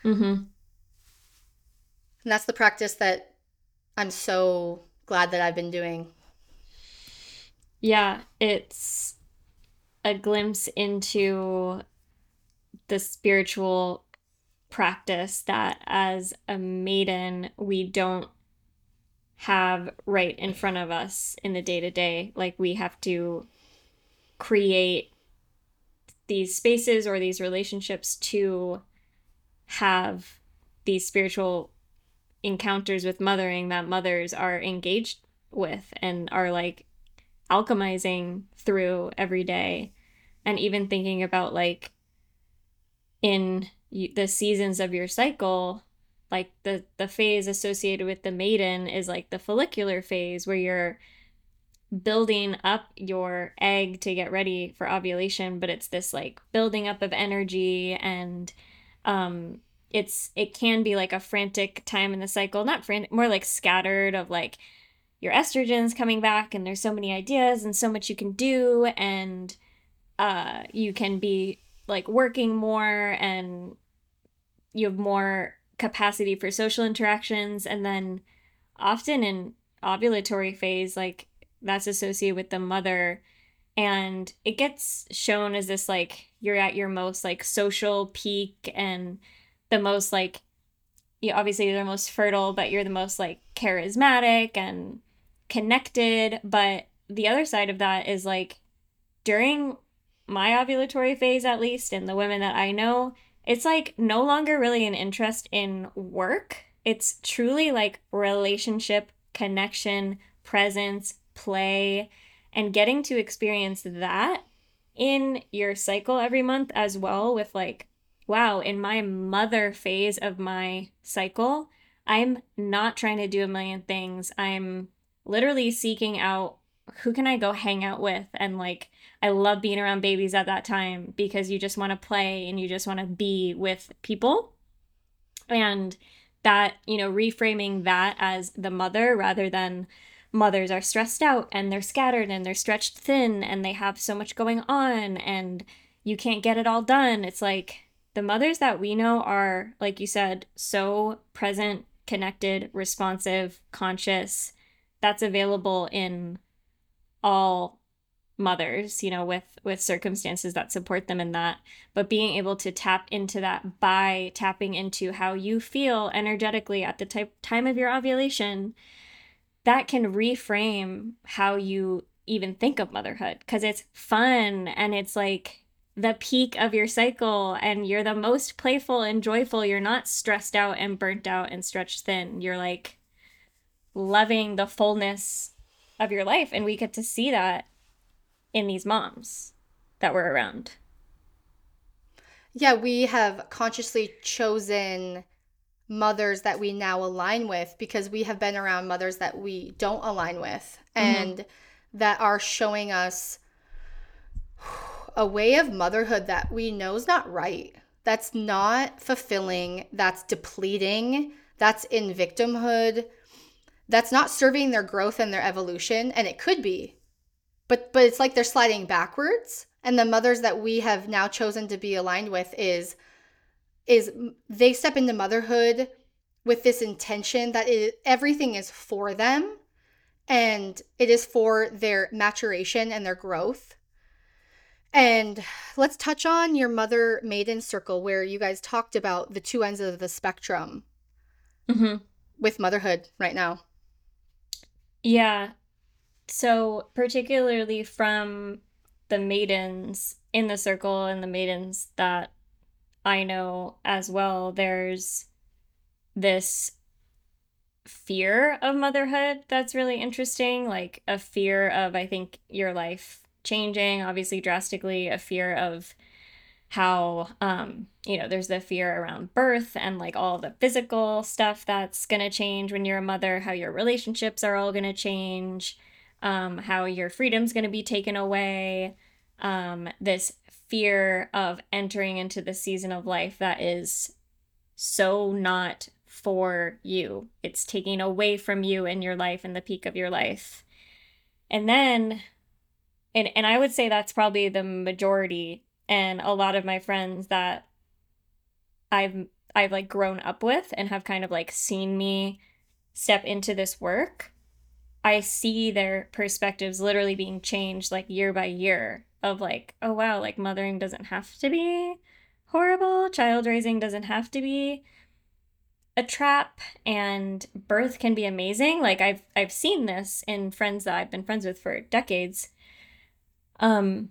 Mm-hmm. And that's the practice that I'm so glad that I've been doing. Yeah, it's a glimpse into the spiritual practice that as a maiden we don't have right in front of us in the day to day. Like we have to create these spaces or these relationships to have these spiritual encounters with mothering that mothers are engaged with and are like alchemizing through every day and even thinking about like in the seasons of your cycle like the the phase associated with the maiden is like the follicular phase where you're building up your egg to get ready for ovulation but it's this like building up of energy and um it's it can be like a frantic time in the cycle not frantic more like scattered of like your estrogens coming back and there's so many ideas and so much you can do and uh you can be like working more and you have more capacity for social interactions. And then often in ovulatory phase like that's associated with the mother. And it gets shown as this like you're at your most like social peak and the most like you obviously you're the most fertile but you're the most like charismatic and connected but the other side of that is like during my ovulatory phase at least and the women that I know it's like no longer really an interest in work it's truly like relationship connection presence play and getting to experience that in your cycle every month as well with like wow, in my mother phase of my cycle, I'm not trying to do a million things. I'm literally seeking out who can I go hang out with and like I love being around babies at that time because you just want to play and you just want to be with people. And that, you know, reframing that as the mother rather than mothers are stressed out and they're scattered and they're stretched thin and they have so much going on and you can't get it all done. It's like the mothers that we know are, like you said, so present, connected, responsive, conscious. That's available in all mothers you know with with circumstances that support them in that but being able to tap into that by tapping into how you feel energetically at the type, time of your ovulation that can reframe how you even think of motherhood because it's fun and it's like the peak of your cycle and you're the most playful and joyful. You're not stressed out and burnt out and stretched thin. You're like loving the fullness of your life. And we get to see that in these moms that were around. Yeah, we have consciously chosen mothers that we now align with because we have been around mothers that we don't align with mm-hmm. and that are showing us a way of motherhood that we know is not right. That's not fulfilling. That's depleting. That's in victimhood. That's not serving their growth and their evolution. And it could be. But but it's like they're sliding backwards. And the mothers that we have now chosen to be aligned with is is they step into motherhood with this intention that it, everything is for them and it is for their maturation and their growth and let's touch on your mother maiden circle where you guys talked about the two ends of the spectrum mm-hmm. with motherhood right now. Yeah. So, particularly from the maidens in the circle and the maidens that I know as well, there's this fear of motherhood that's really interesting. Like a fear of, I think, your life changing, obviously drastically, a fear of how um you know there's the fear around birth and like all the physical stuff that's going to change when you're a mother how your relationships are all going to change um how your freedom's going to be taken away um this fear of entering into the season of life that is so not for you. It's taking away from you in your life and the peak of your life. And then and and I would say that's probably the majority and a lot of my friends that I've I've like grown up with and have kind of like seen me step into this work, I see their perspectives literally being changed like year by year of like, oh wow, like mothering doesn't have to be horrible, child raising doesn't have to be a trap and birth can be amazing. Like I've I've seen this in friends that I've been friends with for decades. Um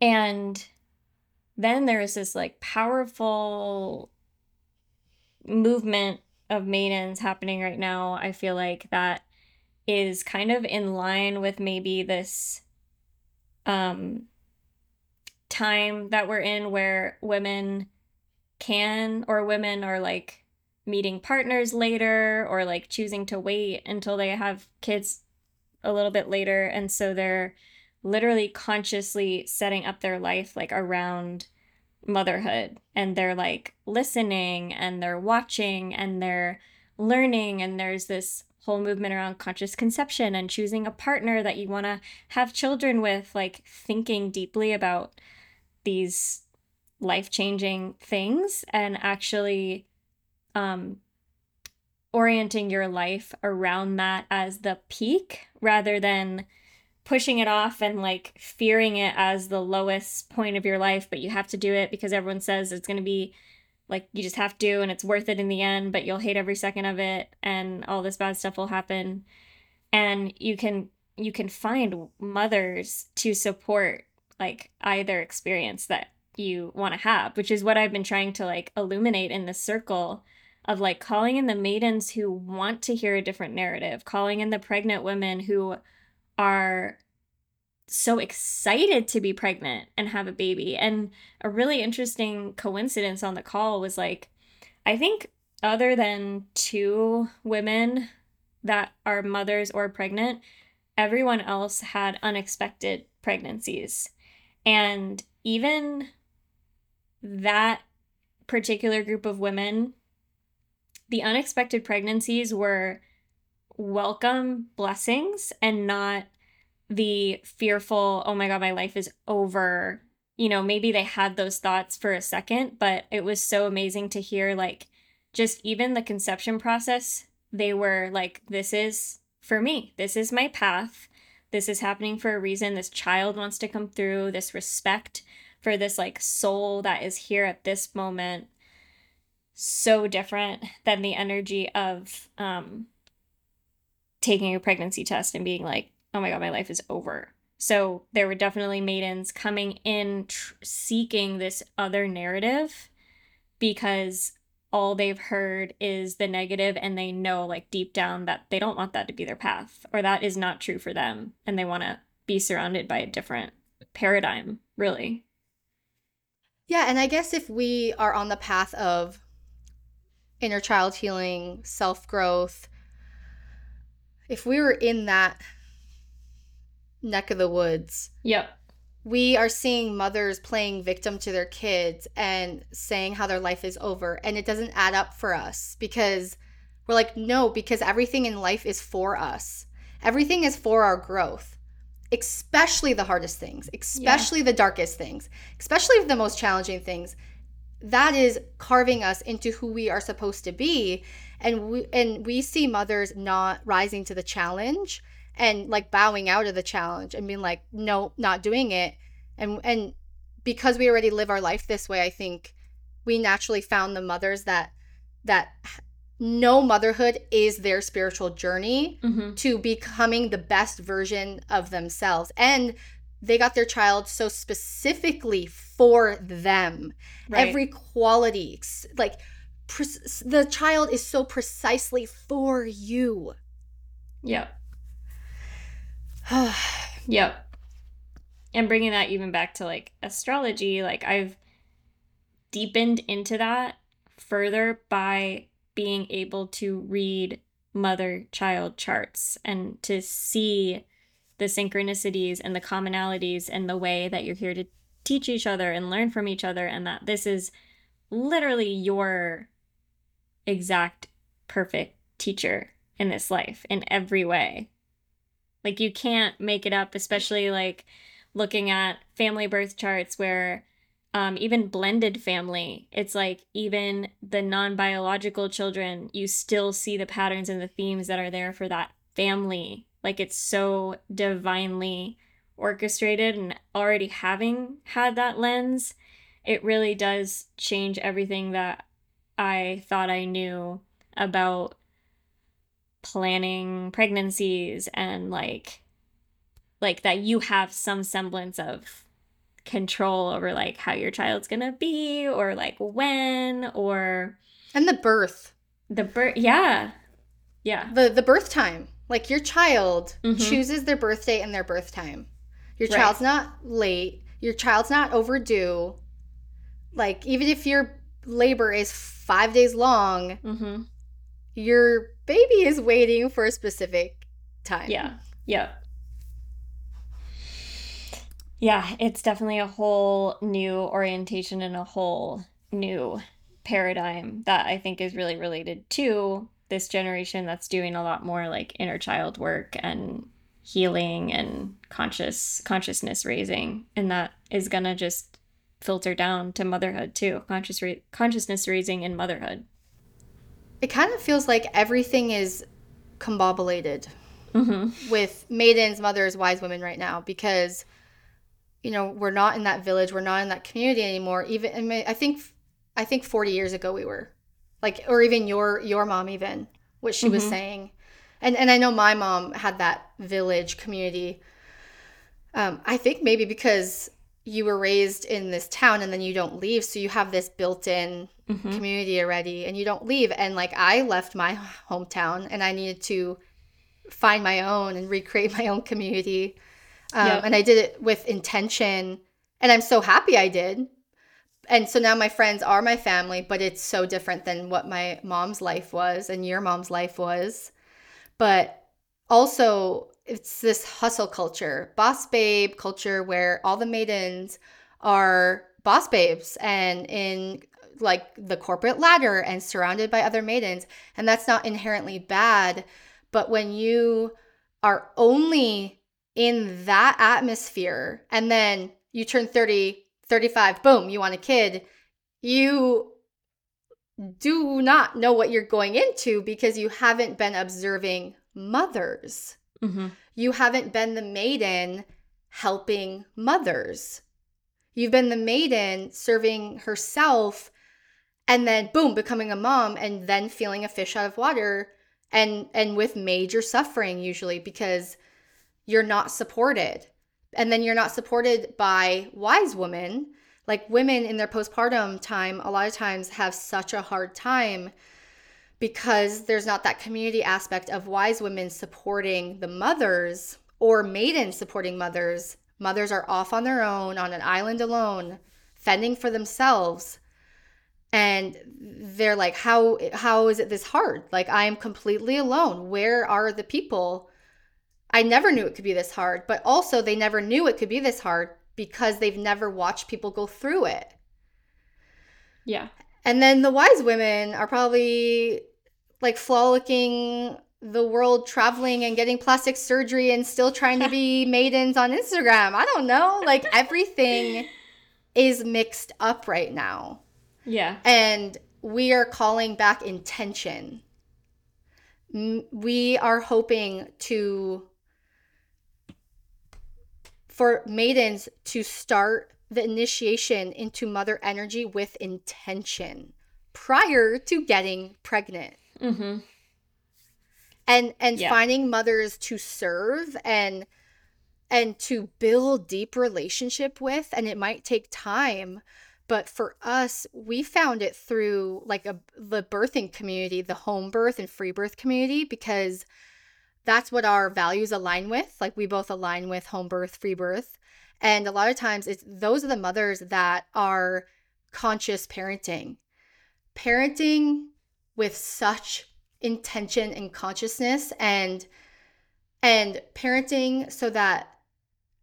and then there's this like powerful movement of maidens happening right now. I feel like that is kind of in line with maybe this um time that we're in where women can or women are like meeting partners later or like choosing to wait until they have kids a little bit later and so they're literally consciously setting up their life like around motherhood. And they're like listening and they're watching and they're learning. And there's this whole movement around conscious conception and choosing a partner that you want to have children with like thinking deeply about these life-changing things and actually um orienting your life around that as the peak rather than pushing it off and like fearing it as the lowest point of your life, but you have to do it because everyone says it's going to be like you just have to and it's worth it in the end, but you'll hate every second of it and all this bad stuff will happen. And you can you can find mothers to support like either experience that you want to have, which is what I've been trying to like illuminate in this circle of like calling in the maidens who want to hear a different narrative, calling in the pregnant women who are so excited to be pregnant and have a baby. And a really interesting coincidence on the call was like, I think other than two women that are mothers or pregnant, everyone else had unexpected pregnancies. And even that particular group of women, the unexpected pregnancies were welcome blessings and not the fearful, oh my God, my life is over. You know, maybe they had those thoughts for a second, but it was so amazing to hear, like, just even the conception process. They were like, this is for me, this is my path. This is happening for a reason. This child wants to come through, this respect for this, like, soul that is here at this moment. So different than the energy of, um, taking a pregnancy test and being like, oh my God, my life is over. So there were definitely maidens coming in tr- seeking this other narrative because all they've heard is the negative and they know like deep down that they don't want that to be their path or that is not true for them and they want to be surrounded by a different paradigm, really. Yeah, and I guess if we are on the path of inner child healing, self growth, if we were in that neck of the woods. Yep. We are seeing mothers playing victim to their kids and saying how their life is over. And it doesn't add up for us because we're like, no, because everything in life is for us. Everything is for our growth, especially the hardest things, especially yeah. the darkest things, especially the most challenging things. That is carving us into who we are supposed to be. And we and we see mothers not rising to the challenge and like bowing out of the challenge and being like no not doing it and and because we already live our life this way i think we naturally found the mothers that that know motherhood is their spiritual journey mm-hmm. to becoming the best version of themselves and they got their child so specifically for them right. every quality like pre- the child is so precisely for you Yep. <sighs> yep. And bringing that even back to like astrology, like I've deepened into that further by being able to read mother child charts and to see the synchronicities and the commonalities and the way that you're here to teach each other and learn from each other and that this is literally your exact perfect teacher in this life in every way like you can't make it up, especially like looking at family birth charts where um, even blended family, it's like even the non biological children, you still see the patterns and the themes that are there for that family. Like it's so divinely orchestrated and already having had that lens, it really does change everything that I thought I knew about planning pregnancies and like like that you have some semblance of control over like how your child's gonna be or like when or and the birth. The birth yeah. Yeah. The the birth time. Like your child mm-hmm. chooses their birthday and their birth time. Your right. child's not late. Your child's not overdue. Like even if your labor is five days long mm-hmm. your baby is waiting for a specific time. Yeah. Yeah yeah, it's definitely a whole new orientation and a whole new paradigm that I think is really related to this generation that's doing a lot more like inner child work and healing and conscious consciousness raising. And that is going to just filter down to motherhood too conscious ra- consciousness raising in motherhood it kind of feels like everything is combobulated mm-hmm. with maidens mothers wise women right now because you know we're not in that village we're not in that community anymore even i think i think 40 years ago we were like or even your your mom even what she mm-hmm. was saying and and i know my mom had that village community um, i think maybe because you were raised in this town and then you don't leave so you have this built-in mm-hmm. community already and you don't leave and like i left my hometown and i needed to find my own and recreate my own community um, yep. And I did it with intention. And I'm so happy I did. And so now my friends are my family, but it's so different than what my mom's life was and your mom's life was. But also, it's this hustle culture, boss babe culture where all the maidens are boss babes and in like the corporate ladder and surrounded by other maidens. And that's not inherently bad. But when you are only in that atmosphere and then you turn 30 35 boom you want a kid you do not know what you're going into because you haven't been observing mothers mm-hmm. you haven't been the maiden helping mothers you've been the maiden serving herself and then boom becoming a mom and then feeling a fish out of water and and with major suffering usually because you're not supported. And then you're not supported by wise women. Like women in their postpartum time, a lot of times have such a hard time because there's not that community aspect of wise women supporting the mothers or maidens supporting mothers. Mothers are off on their own, on an island alone, fending for themselves. And they're like, how how is it this hard? Like I am completely alone. Where are the people I never knew it could be this hard, but also they never knew it could be this hard because they've never watched people go through it. Yeah. And then the wise women are probably like frolicking the world traveling and getting plastic surgery and still trying to be <laughs> maidens on Instagram. I don't know. Like everything is mixed up right now. Yeah. And we are calling back intention. We are hoping to for maidens to start the initiation into mother energy with intention prior to getting pregnant. Mm-hmm. And and yeah. finding mothers to serve and and to build deep relationship with and it might take time but for us we found it through like a the birthing community the home birth and free birth community because that's what our values align with. Like we both align with home birth, free birth. And a lot of times it's those are the mothers that are conscious parenting. Parenting with such intention and consciousness and and parenting so that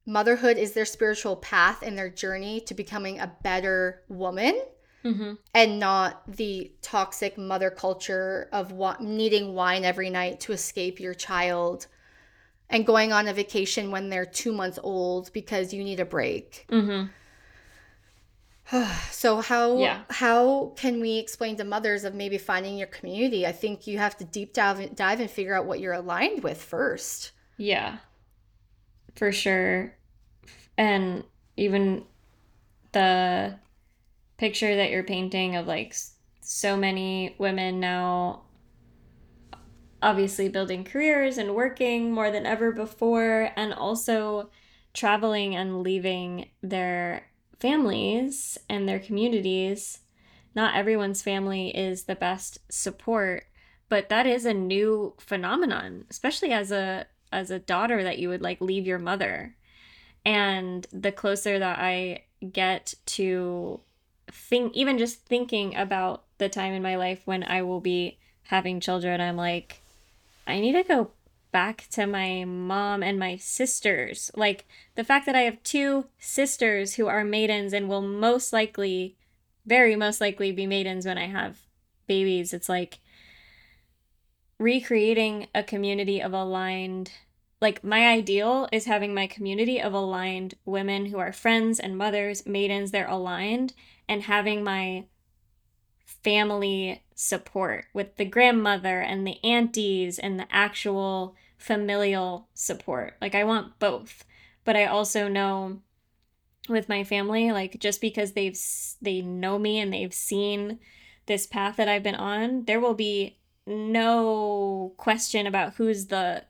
motherhood is their spiritual path and their journey to becoming a better woman mm-hmm. and not the toxic mother culture of wa- needing wine every night to escape your child and going on a vacation when they're two months old because you need a break. Mm-hmm. <sighs> so how yeah. how can we explain to mothers of maybe finding your community? I think you have to deep dive dive and figure out what you're aligned with first. Yeah. For sure. And even the picture that you're painting of like so many women now obviously building careers and working more than ever before and also traveling and leaving their families and their communities. Not everyone's family is the best support, but that is a new phenomenon, especially as a as a daughter that you would like leave your mother. And the closer that I get to think even just thinking about the time in my life when I will be having children, I'm like I need to go back to my mom and my sisters. Like the fact that I have two sisters who are maidens and will most likely, very most likely be maidens when I have babies. It's like recreating a community of aligned like my ideal is having my community of aligned women who are friends and mothers, maidens, they're aligned and having my family support with the grandmother and the aunties and the actual familial support. Like I want both. But I also know with my family like just because they've they know me and they've seen this path that I've been on, there will be no question about who's the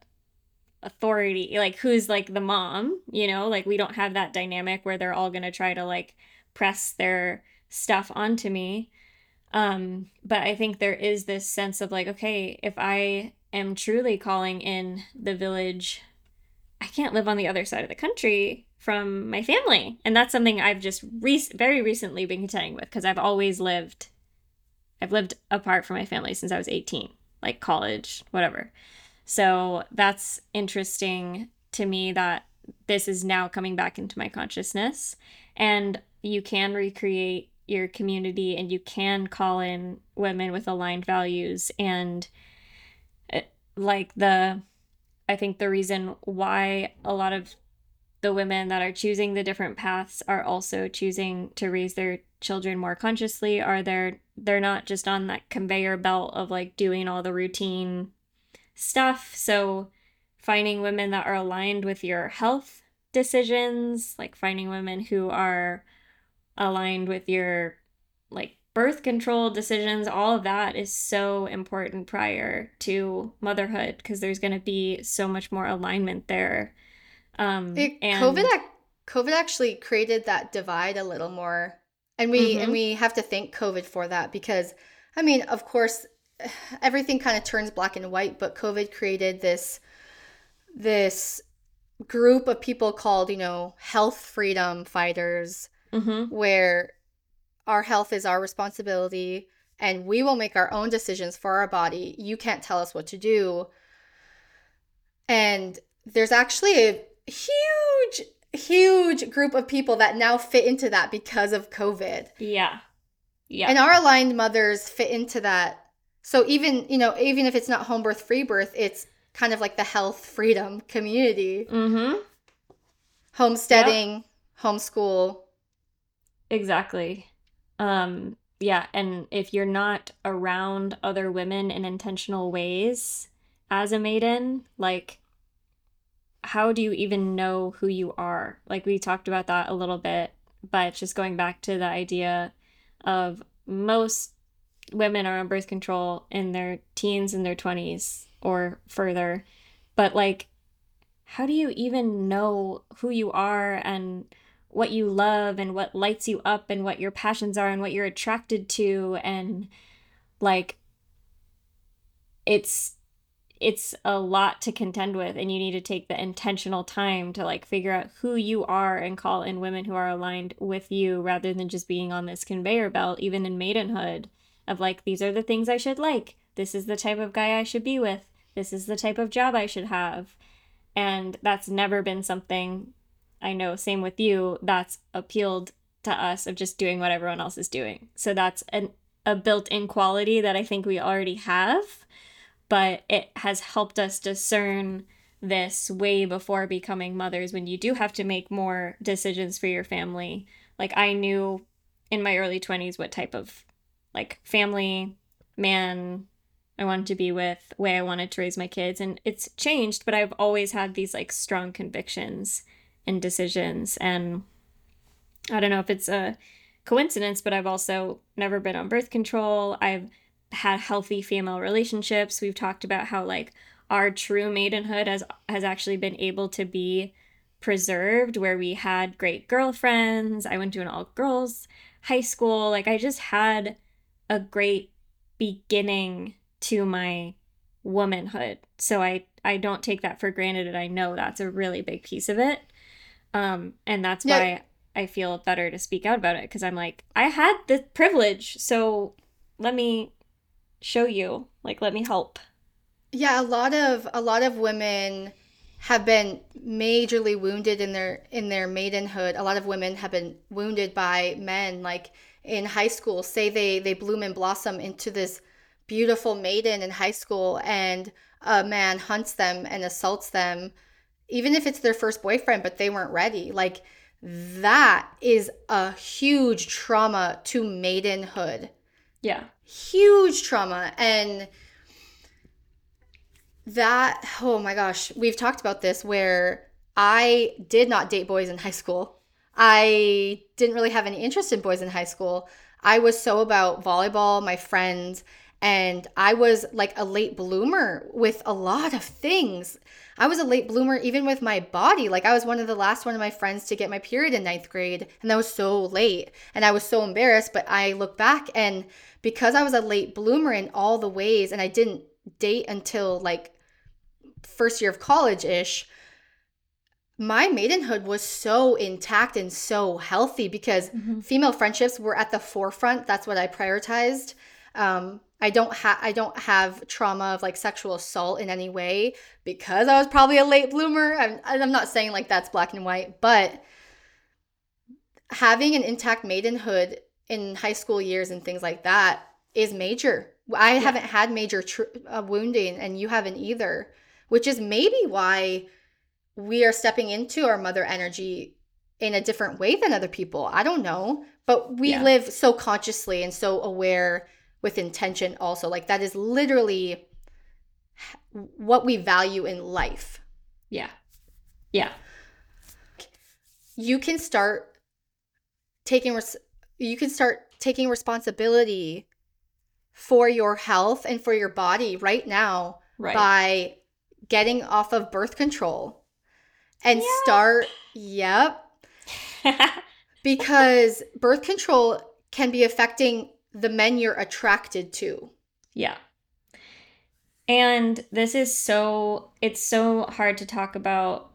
authority, like who's like the mom, you know? Like we don't have that dynamic where they're all going to try to like press their stuff onto me. Um but I think there is this sense of like okay, if I am truly calling in the village, I can't live on the other side of the country from my family. And that's something I've just re- very recently been contending with because I've always lived I've lived apart from my family since I was 18, like college, whatever. So that's interesting to me that this is now coming back into my consciousness and you can recreate your community and you can call in women with aligned values. And uh, like the I think the reason why a lot of the women that are choosing the different paths are also choosing to raise their children more consciously are they're they're not just on that conveyor belt of like doing all the routine stuff. So finding women that are aligned with your health decisions like finding women who are aligned with your like birth control decisions, all of that is so important prior to motherhood because there's going to be so much more alignment there. Um, it, and COVID, COVID actually created that divide a little more, and we mm-hmm. and we have to thank COVID for that because, I mean, of course, <sighs> everything kind of turns black and white, but COVID created this this group of people called you know health freedom fighters, mm-hmm. where our health is our responsibility and we will make our own decisions for our body. You can't tell us what to do. And there's actually a huge, huge group of people that now fit into that because of COVID. Yeah. Yeah. And our aligned mothers fit into that. So even, you know, even if it's not home birth, free birth, it's kind of like the health freedom community. Mm-hmm. Homesteading, yep. homeschool. Exactly. Um, yeah, and if you're not around other women in intentional ways as a maiden, like how do you even know who you are? Like we talked about that a little bit, but just going back to the idea of most women are on birth control in their teens and their 20s or further. But like how do you even know who you are and what you love and what lights you up and what your passions are and what you're attracted to. And like it's it's a lot to contend with and you need to take the intentional time to like figure out who you are and call in women who are aligned with you rather than just being on this conveyor belt even in maidenhood of like these are the things I should like. This is the type of guy I should be with. This is the type of job I should have. And that's never been something I know, same with you, that's appealed to us of just doing what everyone else is doing. So that's an, a built in quality that I think we already have, but it has helped us discern this way before becoming mothers when you do have to make more decisions for your family. Like I knew in my early 20s what type of like family man I wanted to be with, way I wanted to raise my kids. And it's changed, but I've always had these like strong convictions and decisions. And I don't know if it's a coincidence, but I've also never been on birth control. I've had healthy female relationships. We've talked about how like our true maidenhood has has actually been able to be preserved where we had great girlfriends. I went to an all girls high school. Like I just had a great beginning to my womanhood. So I I don't take that for granted and I know that's a really big piece of it. Um and that's yeah. why I feel better to speak out about it because I'm like I had the privilege. So let me show you. Like let me help. Yeah, a lot of a lot of women have been majorly wounded in their in their maidenhood. A lot of women have been wounded by men like in high school. Say they they bloom and blossom into this beautiful maiden in high school and a man hunts them and assaults them, even if it's their first boyfriend, but they weren't ready. Like that is a huge trauma to maidenhood. Yeah. Huge trauma. And that, oh my gosh, we've talked about this where I did not date boys in high school. I didn't really have any interest in boys in high school. I was so about volleyball, my friends, and I was like a late bloomer with a lot of things. I was a late bloomer even with my body. Like I was one of the last one of my friends to get my period in ninth grade, and that was so late. And I was so embarrassed. But I look back and because I was a late bloomer in all the ways, and I didn't date until like first year of college ish, my maidenhood was so intact and so healthy because mm-hmm. female friendships were at the forefront. That's what I prioritized. Um, I don't have I don't have trauma of like sexual assault in any way because I was probably a late bloomer. I'm, I'm not saying like that's black and white, but having an intact maidenhood in high school years and things like that is major. I yeah. haven't had major tr- uh, wounding, and you haven't either, which is maybe why we are stepping into our mother energy in a different way than other people. I don't know, but we yeah. live so consciously and so aware with intention also. Like that is literally what we value in life. Yeah. Yeah. You can start taking res- you can start taking responsibility for your health and for your body right now right. by getting off of birth control and yep. start yep <laughs> because birth control can be affecting the men you're attracted to. Yeah. And this is so, it's so hard to talk about.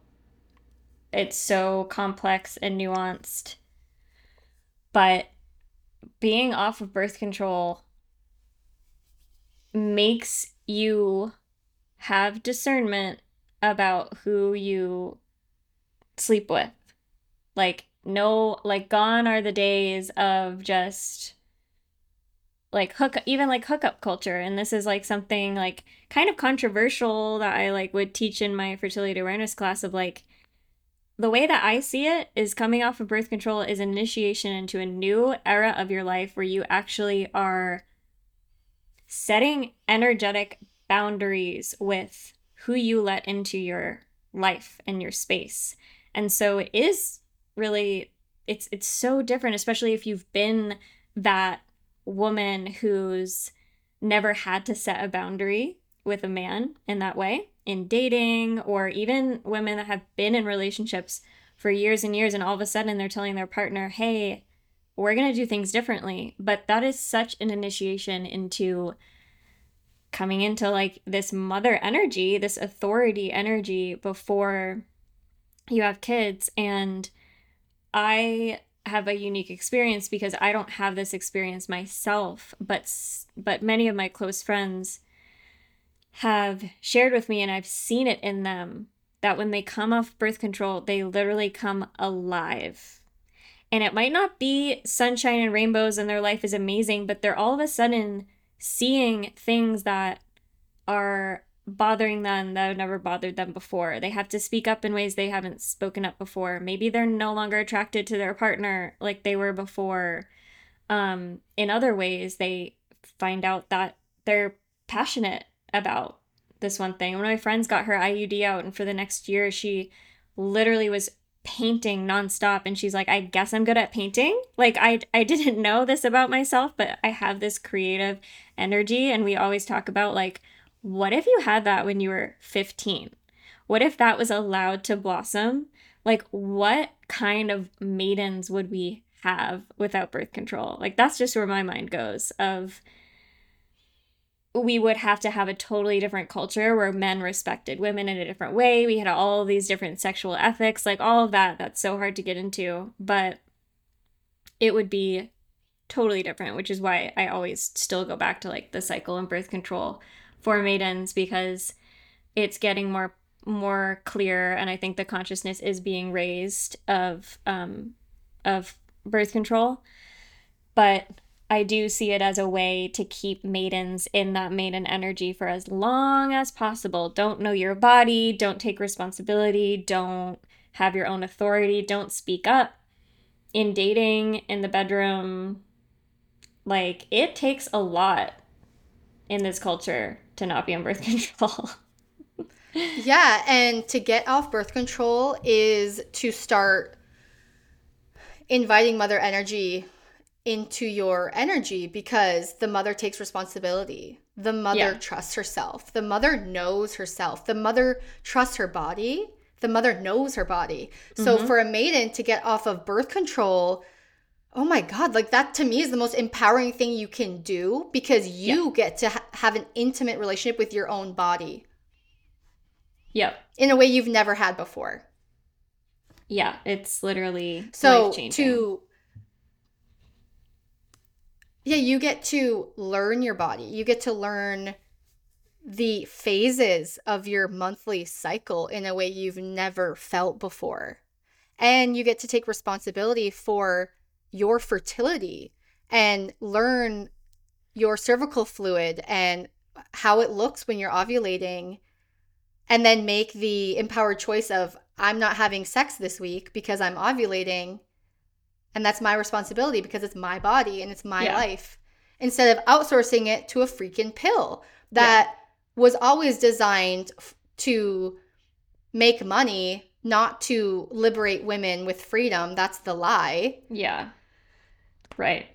It's so complex and nuanced. But being off of birth control makes you have discernment about who you sleep with. Like, no, like, gone are the days of just like hook even like hookup culture and this is like something like kind of controversial that I like would teach in my fertility awareness class of like the way that I see it is coming off of birth control is initiation into a new era of your life where you actually are setting energetic boundaries with who you let into your life and your space. And so it is really it's it's so different especially if you've been that woman who's never had to set a boundary with a man in that way in dating or even women that have been in relationships for years and years and all of a sudden they're telling their partner hey we're going to do things differently. But that is such an initiation into coming into like this mother energy this authority energy before you have kids. And i have a unique experience because I don't have this experience myself, but but many of my close friends have shared with me and I've seen it in them that when they come off birth control, they literally come alive. And it might not be sunshine and rainbows and their life is amazing, but they're all of a sudden seeing things that are bothering them that have never bothered them before. They have to speak up in ways they haven't spoken up before. Maybe they're no longer attracted to their partner like they were before. um, in other ways, they find out that they're passionate about this one thing. One of my friends got her IUD out, and for the next year, she literally was painting nonstop. And she's like, I guess I'm good at painting. Like, I, I didn't know this about myself, but I have this creative energy. And we always talk about, like, what if you had that when you were 15? What if that was allowed to blossom? Like, what kind of maidens would we have without birth control? Like, that's just where my mind goes of we would have to have a totally different culture where men respected women in a different way. We had all these different sexual ethics, like all of that. That's so hard to get into, but it would be totally different, which is why I always still go back to like the cycle and birth control for maidens because it's getting more more clear and I think the consciousness is being raised of um of birth control. But I do see it as a way to keep maidens in that maiden energy for as long as possible. Don't know your body, don't take responsibility, don't have your own authority, don't speak up. In dating, in the bedroom, like it takes a lot in this culture to not be on birth <laughs> control. yeah, and to get off birth control is to start inviting mother energy into your energy because the mother takes responsibility. The mother yeah. trusts herself. The mother knows herself. The mother trusts her body. The mother knows her body. So mm-hmm. for a maiden to get off of birth control, oh my god, like that to me is the most empowering thing you can do because you yeah. get to ha- have an intimate relationship with your own body. Yep. In a way you've never had before. Yeah, it's literally so to yeah, you get to learn your body. You get to learn the phases of your monthly cycle in a way you've never felt before. And you get to take responsibility for your fertility and learn your cervical fluid and how it looks when you're ovulating and then make the empowered choice of I'm not having sex this week because I'm ovulating and that's my responsibility because it's my body and it's my yeah. life instead of outsourcing it to a freaking pill that yeah. was always designed to make money not to liberate women with freedom that's the lie yeah right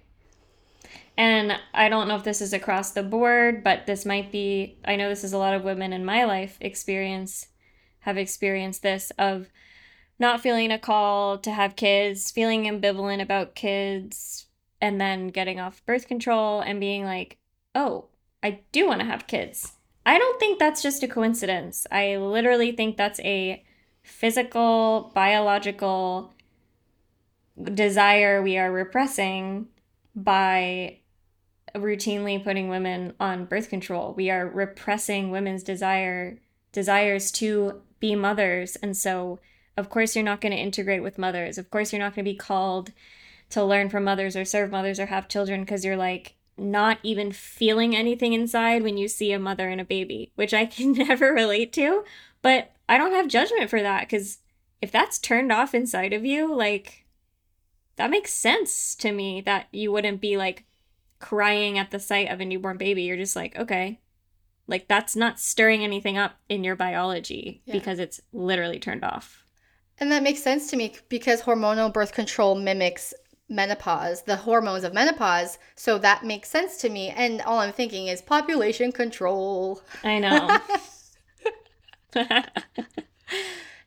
and i don't know if this is across the board but this might be i know this is a lot of women in my life experience have experienced this of not feeling a call to have kids, feeling ambivalent about kids, and then getting off birth control and being like, oh, I do want to have kids. I don't think that's just a coincidence. I literally think that's a physical, biological desire we are repressing by routinely putting women on birth control. We are repressing women's desire desires to be mothers. And so of course, you're not going to integrate with mothers. Of course, you're not going to be called to learn from mothers or serve mothers or have children because you're like not even feeling anything inside when you see a mother and a baby, which I can <laughs> never relate to. But I don't have judgment for that because if that's turned off inside of you, like that makes sense to me that you wouldn't be like crying at the sight of a newborn baby. You're just like, okay, like that's not stirring anything up in your biology yeah. because it's literally turned off. And that makes sense to me because hormonal birth control mimics menopause, the hormones of menopause. So that makes sense to me. And all I'm thinking is population control. I know. <laughs> <laughs>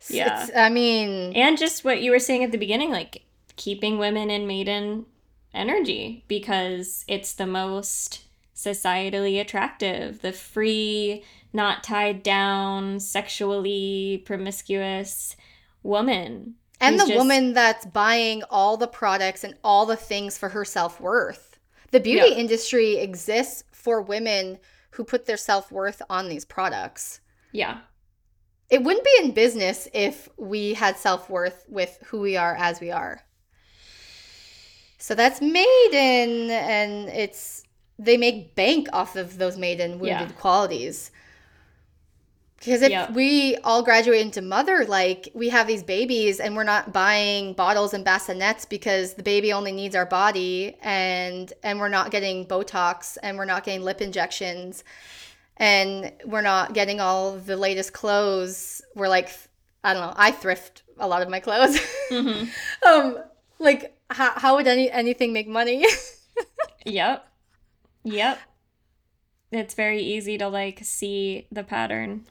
yeah. It's, I mean, and just what you were saying at the beginning, like keeping women in maiden energy because it's the most societally attractive, the free, not tied down, sexually promiscuous woman. And the just... woman that's buying all the products and all the things for her self worth. The beauty yeah. industry exists for women who put their self worth on these products. Yeah. It wouldn't be in business if we had self worth with who we are as we are. So that's maiden, and it's they make bank off of those maiden wounded yeah. qualities. Because if yep. we all graduate into mother, like we have these babies and we're not buying bottles and bassinets because the baby only needs our body and and we're not getting Botox and we're not getting lip injections and we're not getting all the latest clothes. We're like, I don't know, I thrift a lot of my clothes. <laughs> Mm-hmm. um, like how, how would any anything make money? <laughs> yep. Yep. It's very easy to like see the pattern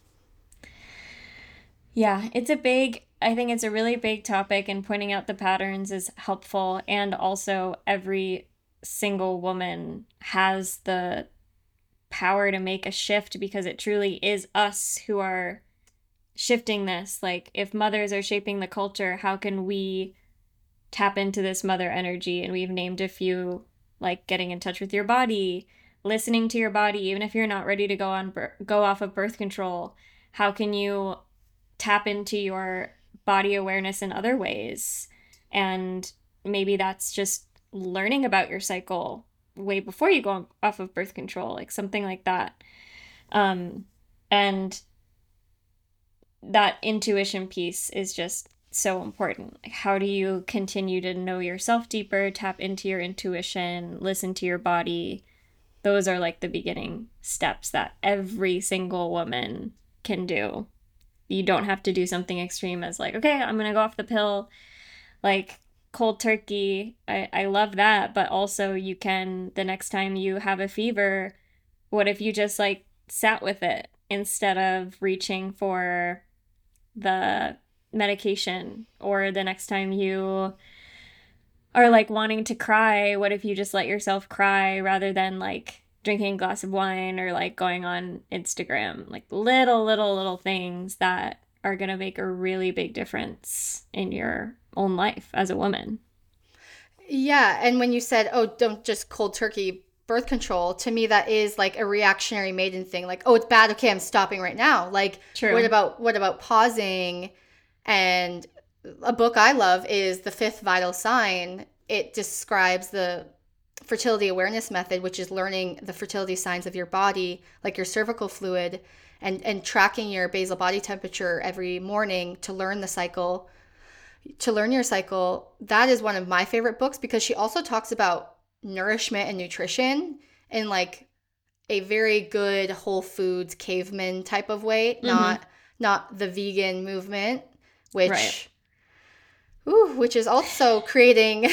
yeah, it's a big, I think it's a really big topic, and pointing out the patterns is helpful. And also, every single woman has the power to make a shift because it truly is us who are shifting this. Like, if mothers are shaping the culture, how can we tap into this mother energy? And we've named a few like getting in touch with your body, listening to your body, even if you're not ready to go on go off of birth control. How can you tap into your body awareness in other ways. And maybe that's just learning about your cycle way before you go off of birth control, like something like that. Um, and that intuition piece is just so important. How do you continue to know yourself deeper, tap into your intuition, listen to your body? Those are like the beginning steps that every single woman can do you don't have to do something extreme as like okay i'm gonna go off the pill like cold turkey i i love that but also you can the next time you have a fever what if you just like sat with it instead of reaching for the medication or the next time you are like wanting to cry what if you just let yourself cry rather than like drinking a glass of wine or like going on Instagram, like little, little, little things that are going to make a really big difference in your own life as a woman. Yeah. And when you said, oh, don't just cold turkey birth control, to me, that is like a reactionary maiden thing. Like, oh, it's bad. Okay, I'm stopping right now. Like, True. what about, what about pausing? And a book I love is The Fifth Vital Sign. It describes the fertility awareness method, which is learning the fertility signs of your body, like your cervical fluid, and, and tracking your basal body temperature every morning to learn the cycle, to learn your cycle. That is one of my favorite books because she also talks about nourishment and nutrition in like a very good whole foods caveman type of way, mm-hmm. not not the vegan movement, which right. Ooh, which is also creating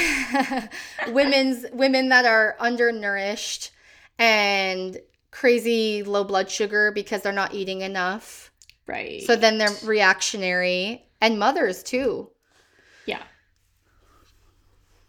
<laughs> women's women that are undernourished and crazy low blood sugar because they're not eating enough. Right. So then they're reactionary and mothers too. Yeah.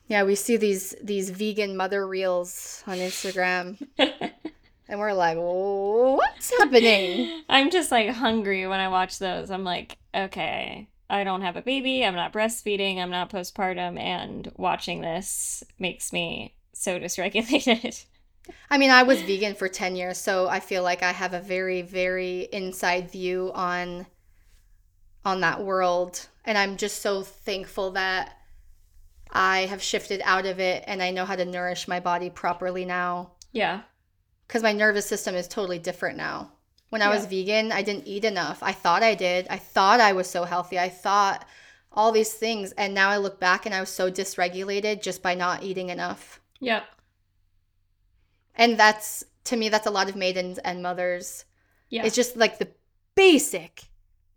Yeah, we see these these vegan mother reels on Instagram. <laughs> and we're like, "What's happening?" I'm just like hungry when I watch those. I'm like, "Okay, I don't have a baby, I'm not breastfeeding, I'm not postpartum, and watching this makes me so dysregulated. <laughs> I mean, I was vegan for 10 years, so I feel like I have a very, very inside view on on that world. And I'm just so thankful that I have shifted out of it and I know how to nourish my body properly now. Yeah. Because my nervous system is totally different now. When I yeah. was vegan, I didn't eat enough. I thought I did. I thought I was so healthy. I thought all these things. And now I look back and I was so dysregulated just by not eating enough. Yep. And that's, to me, that's a lot of maidens and mothers. Yeah. It's just like the basic,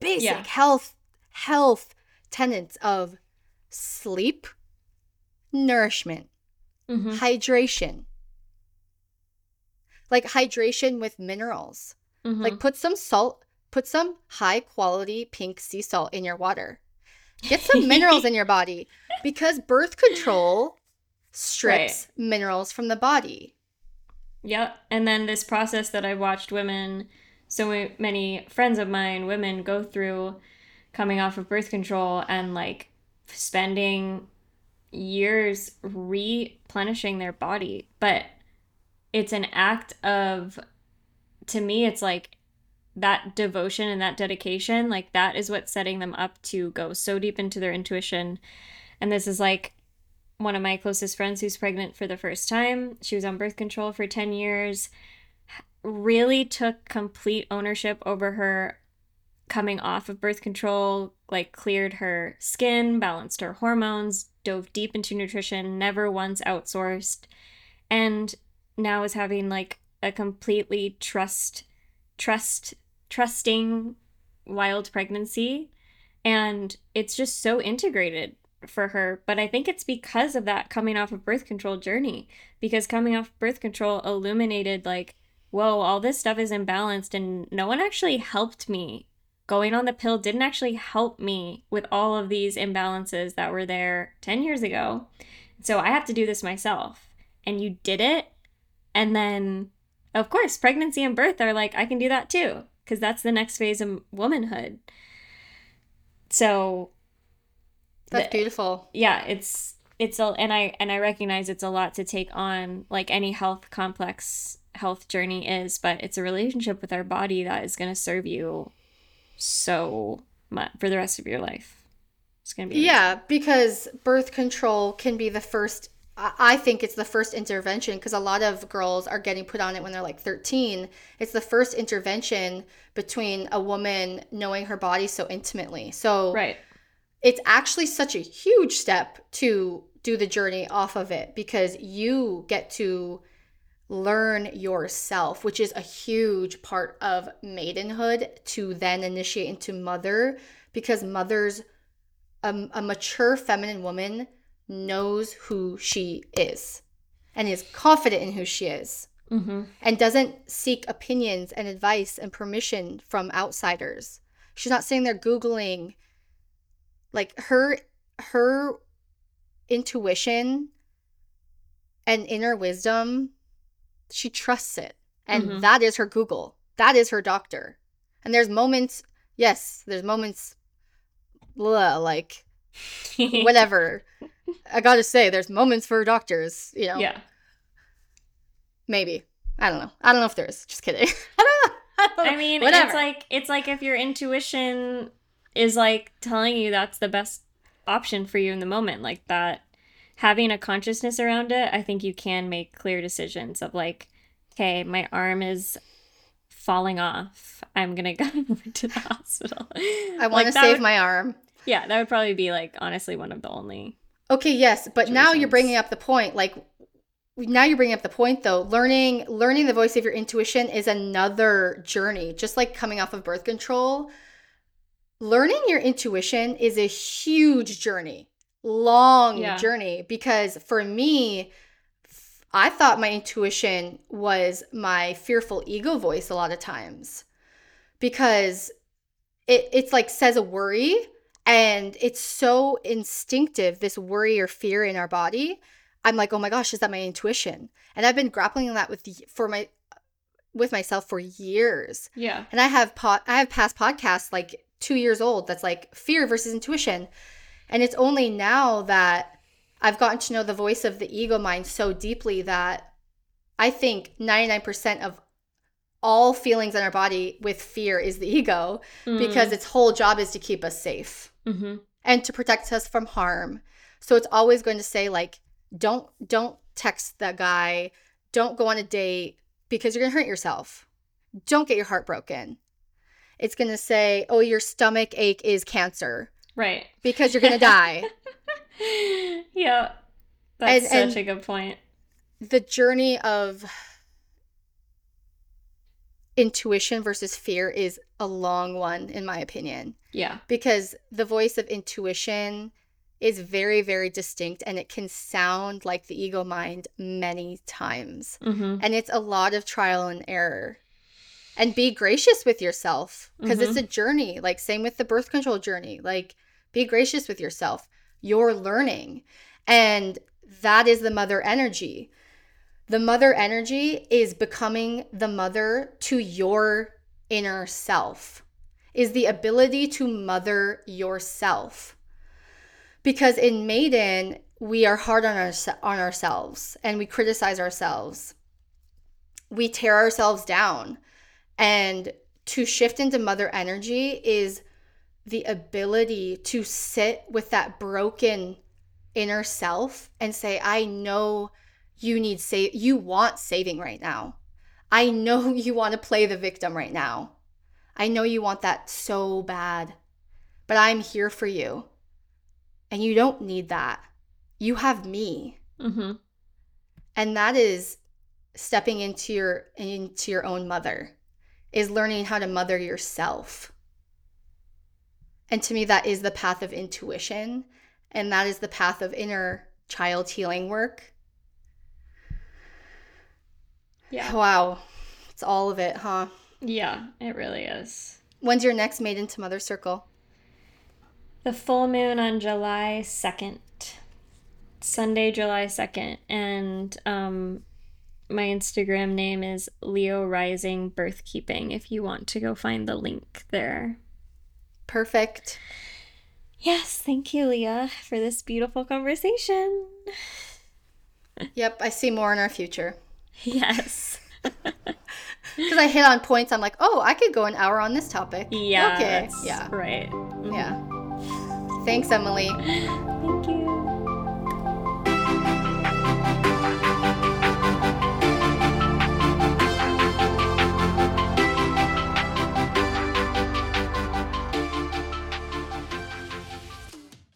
basic yeah. health, health tenets of sleep, nourishment, mm-hmm. hydration. Like hydration with minerals Mm-hmm. Like put some salt, put some high quality pink sea salt in your water. Get some minerals in <laughs> your body because birth control strips right. minerals from the body. Yep. And then this process that I've watched women, so many friends of mine, women go through coming off of birth control and like spending years replenishing their body. But it's an act of to me it's like that devotion and that dedication like that is what's setting them up to go so deep into their intuition. And this is like one of my closest friends who's pregnant for the first time. She was on birth control for 10 years really took complete ownership over her coming off of birth control, like cleared her skin, balanced her hormones, dove deep into nutrition, never once outsourced, and now is having like a completely trust trust trusting wild pregnancy. And it's just so integrated for her. But i think it's because of that coming off of birth control journey because coming off birth control illuminated like whoa all this stuff is imbalanced and no one actually helped me. Going on the pill didn't actually help me with all of these imbalances that were there 10 years ago. So i have to do this myself. And you did it and then of course pregnancy and birth are like i can do that too because that's the next phase of womanhood. So that's beautiful. Yeah it's it's a and i and i recognize it's a lot to take on like any health complex health journey is but it's a relationship with our body that is going to serve you so much for the rest of your life. It's going to be amazing. yeah because birth control can be the first I think it's the first intervention because a lot of girls are getting put on it when they're like 13. It's the first intervention between a woman knowing her body so intimately. So right. it's actually such a huge step to do the journey off of it because you get to learn yourself, which is a huge part of maidenhood to then initiate into mother because mothers, um, a mature feminine woman knows who she is and is confident in who she is mm-hmm. and doesn't seek opinions and advice and permission from outsiders. She's not sitting there Googling. Like her, her intuition and inner wisdom, she trusts it. And mm-hmm. that is her Google. That is her doctor. And there's moments, yes, there's moments blah, like <laughs> whatever. I gotta say, there's moments for doctors, you know. Yeah. Maybe. I don't know. I don't know if there is. Just kidding. I, <laughs> I mean, Whatever. it's like it's like if your intuition is like telling you that's the best option for you in the moment, like that having a consciousness around it, I think you can make clear decisions of like, okay, my arm is falling off. I'm gonna <laughs> go to the hospital. I want to like, save would, my arm. Yeah, that would probably be like honestly one of the only Okay, yes, but now you're bringing up the point. Like now you're bringing up the point though. Learning learning the voice of your intuition is another journey. Just like coming off of birth control, learning your intuition is a huge journey. Long yeah. journey because for me I thought my intuition was my fearful ego voice a lot of times because it it's like says a worry and it's so instinctive, this worry or fear in our body. I'm like, oh my gosh, is that my intuition? And I've been grappling that with for my with myself for years. Yeah. And I have pot I have past podcasts like two years old that's like fear versus intuition. And it's only now that I've gotten to know the voice of the ego mind so deeply that I think 99% of all feelings in our body with fear is the ego mm. because its whole job is to keep us safe mm-hmm. and to protect us from harm. So it's always going to say like, don't don't text that guy, don't go on a date because you're gonna hurt yourself. Don't get your heart broken. It's gonna say, oh, your stomach ache is cancer, right? Because you're gonna die. <laughs> yeah, that's and, such and a good point. The journey of intuition versus fear is a long one in my opinion. Yeah. Because the voice of intuition is very very distinct and it can sound like the ego mind many times. Mm-hmm. And it's a lot of trial and error. And be gracious with yourself because mm-hmm. it's a journey. Like same with the birth control journey. Like be gracious with yourself. You're learning. And that is the mother energy. The mother energy is becoming the mother to your inner self, is the ability to mother yourself. Because in maiden, we are hard on, our, on ourselves and we criticize ourselves. We tear ourselves down. And to shift into mother energy is the ability to sit with that broken inner self and say, I know you need save you want saving right now. I know <laughs> you want to play the victim right now. I know you want that so bad, but I'm here for you. And you don't need that. You have me. Mm-hmm. And that is stepping into your into your own mother is learning how to mother yourself. And to me that is the path of intuition and that is the path of inner child healing work. Yeah. Wow. It's all of it, huh? Yeah, it really is. When's your next Maiden to Mother Circle? The full moon on July 2nd. Sunday, July 2nd. And um, my Instagram name is Leo Rising Birthkeeping if you want to go find the link there. Perfect. Yes, thank you, Leah, for this beautiful conversation. <laughs> Yep, I see more in our future. Yes. Because I hit on points, I'm like, oh, I could go an hour on this topic. Yeah. Okay. Yeah. Right. Yeah. Mm-hmm. Thanks, Emily. Thank you.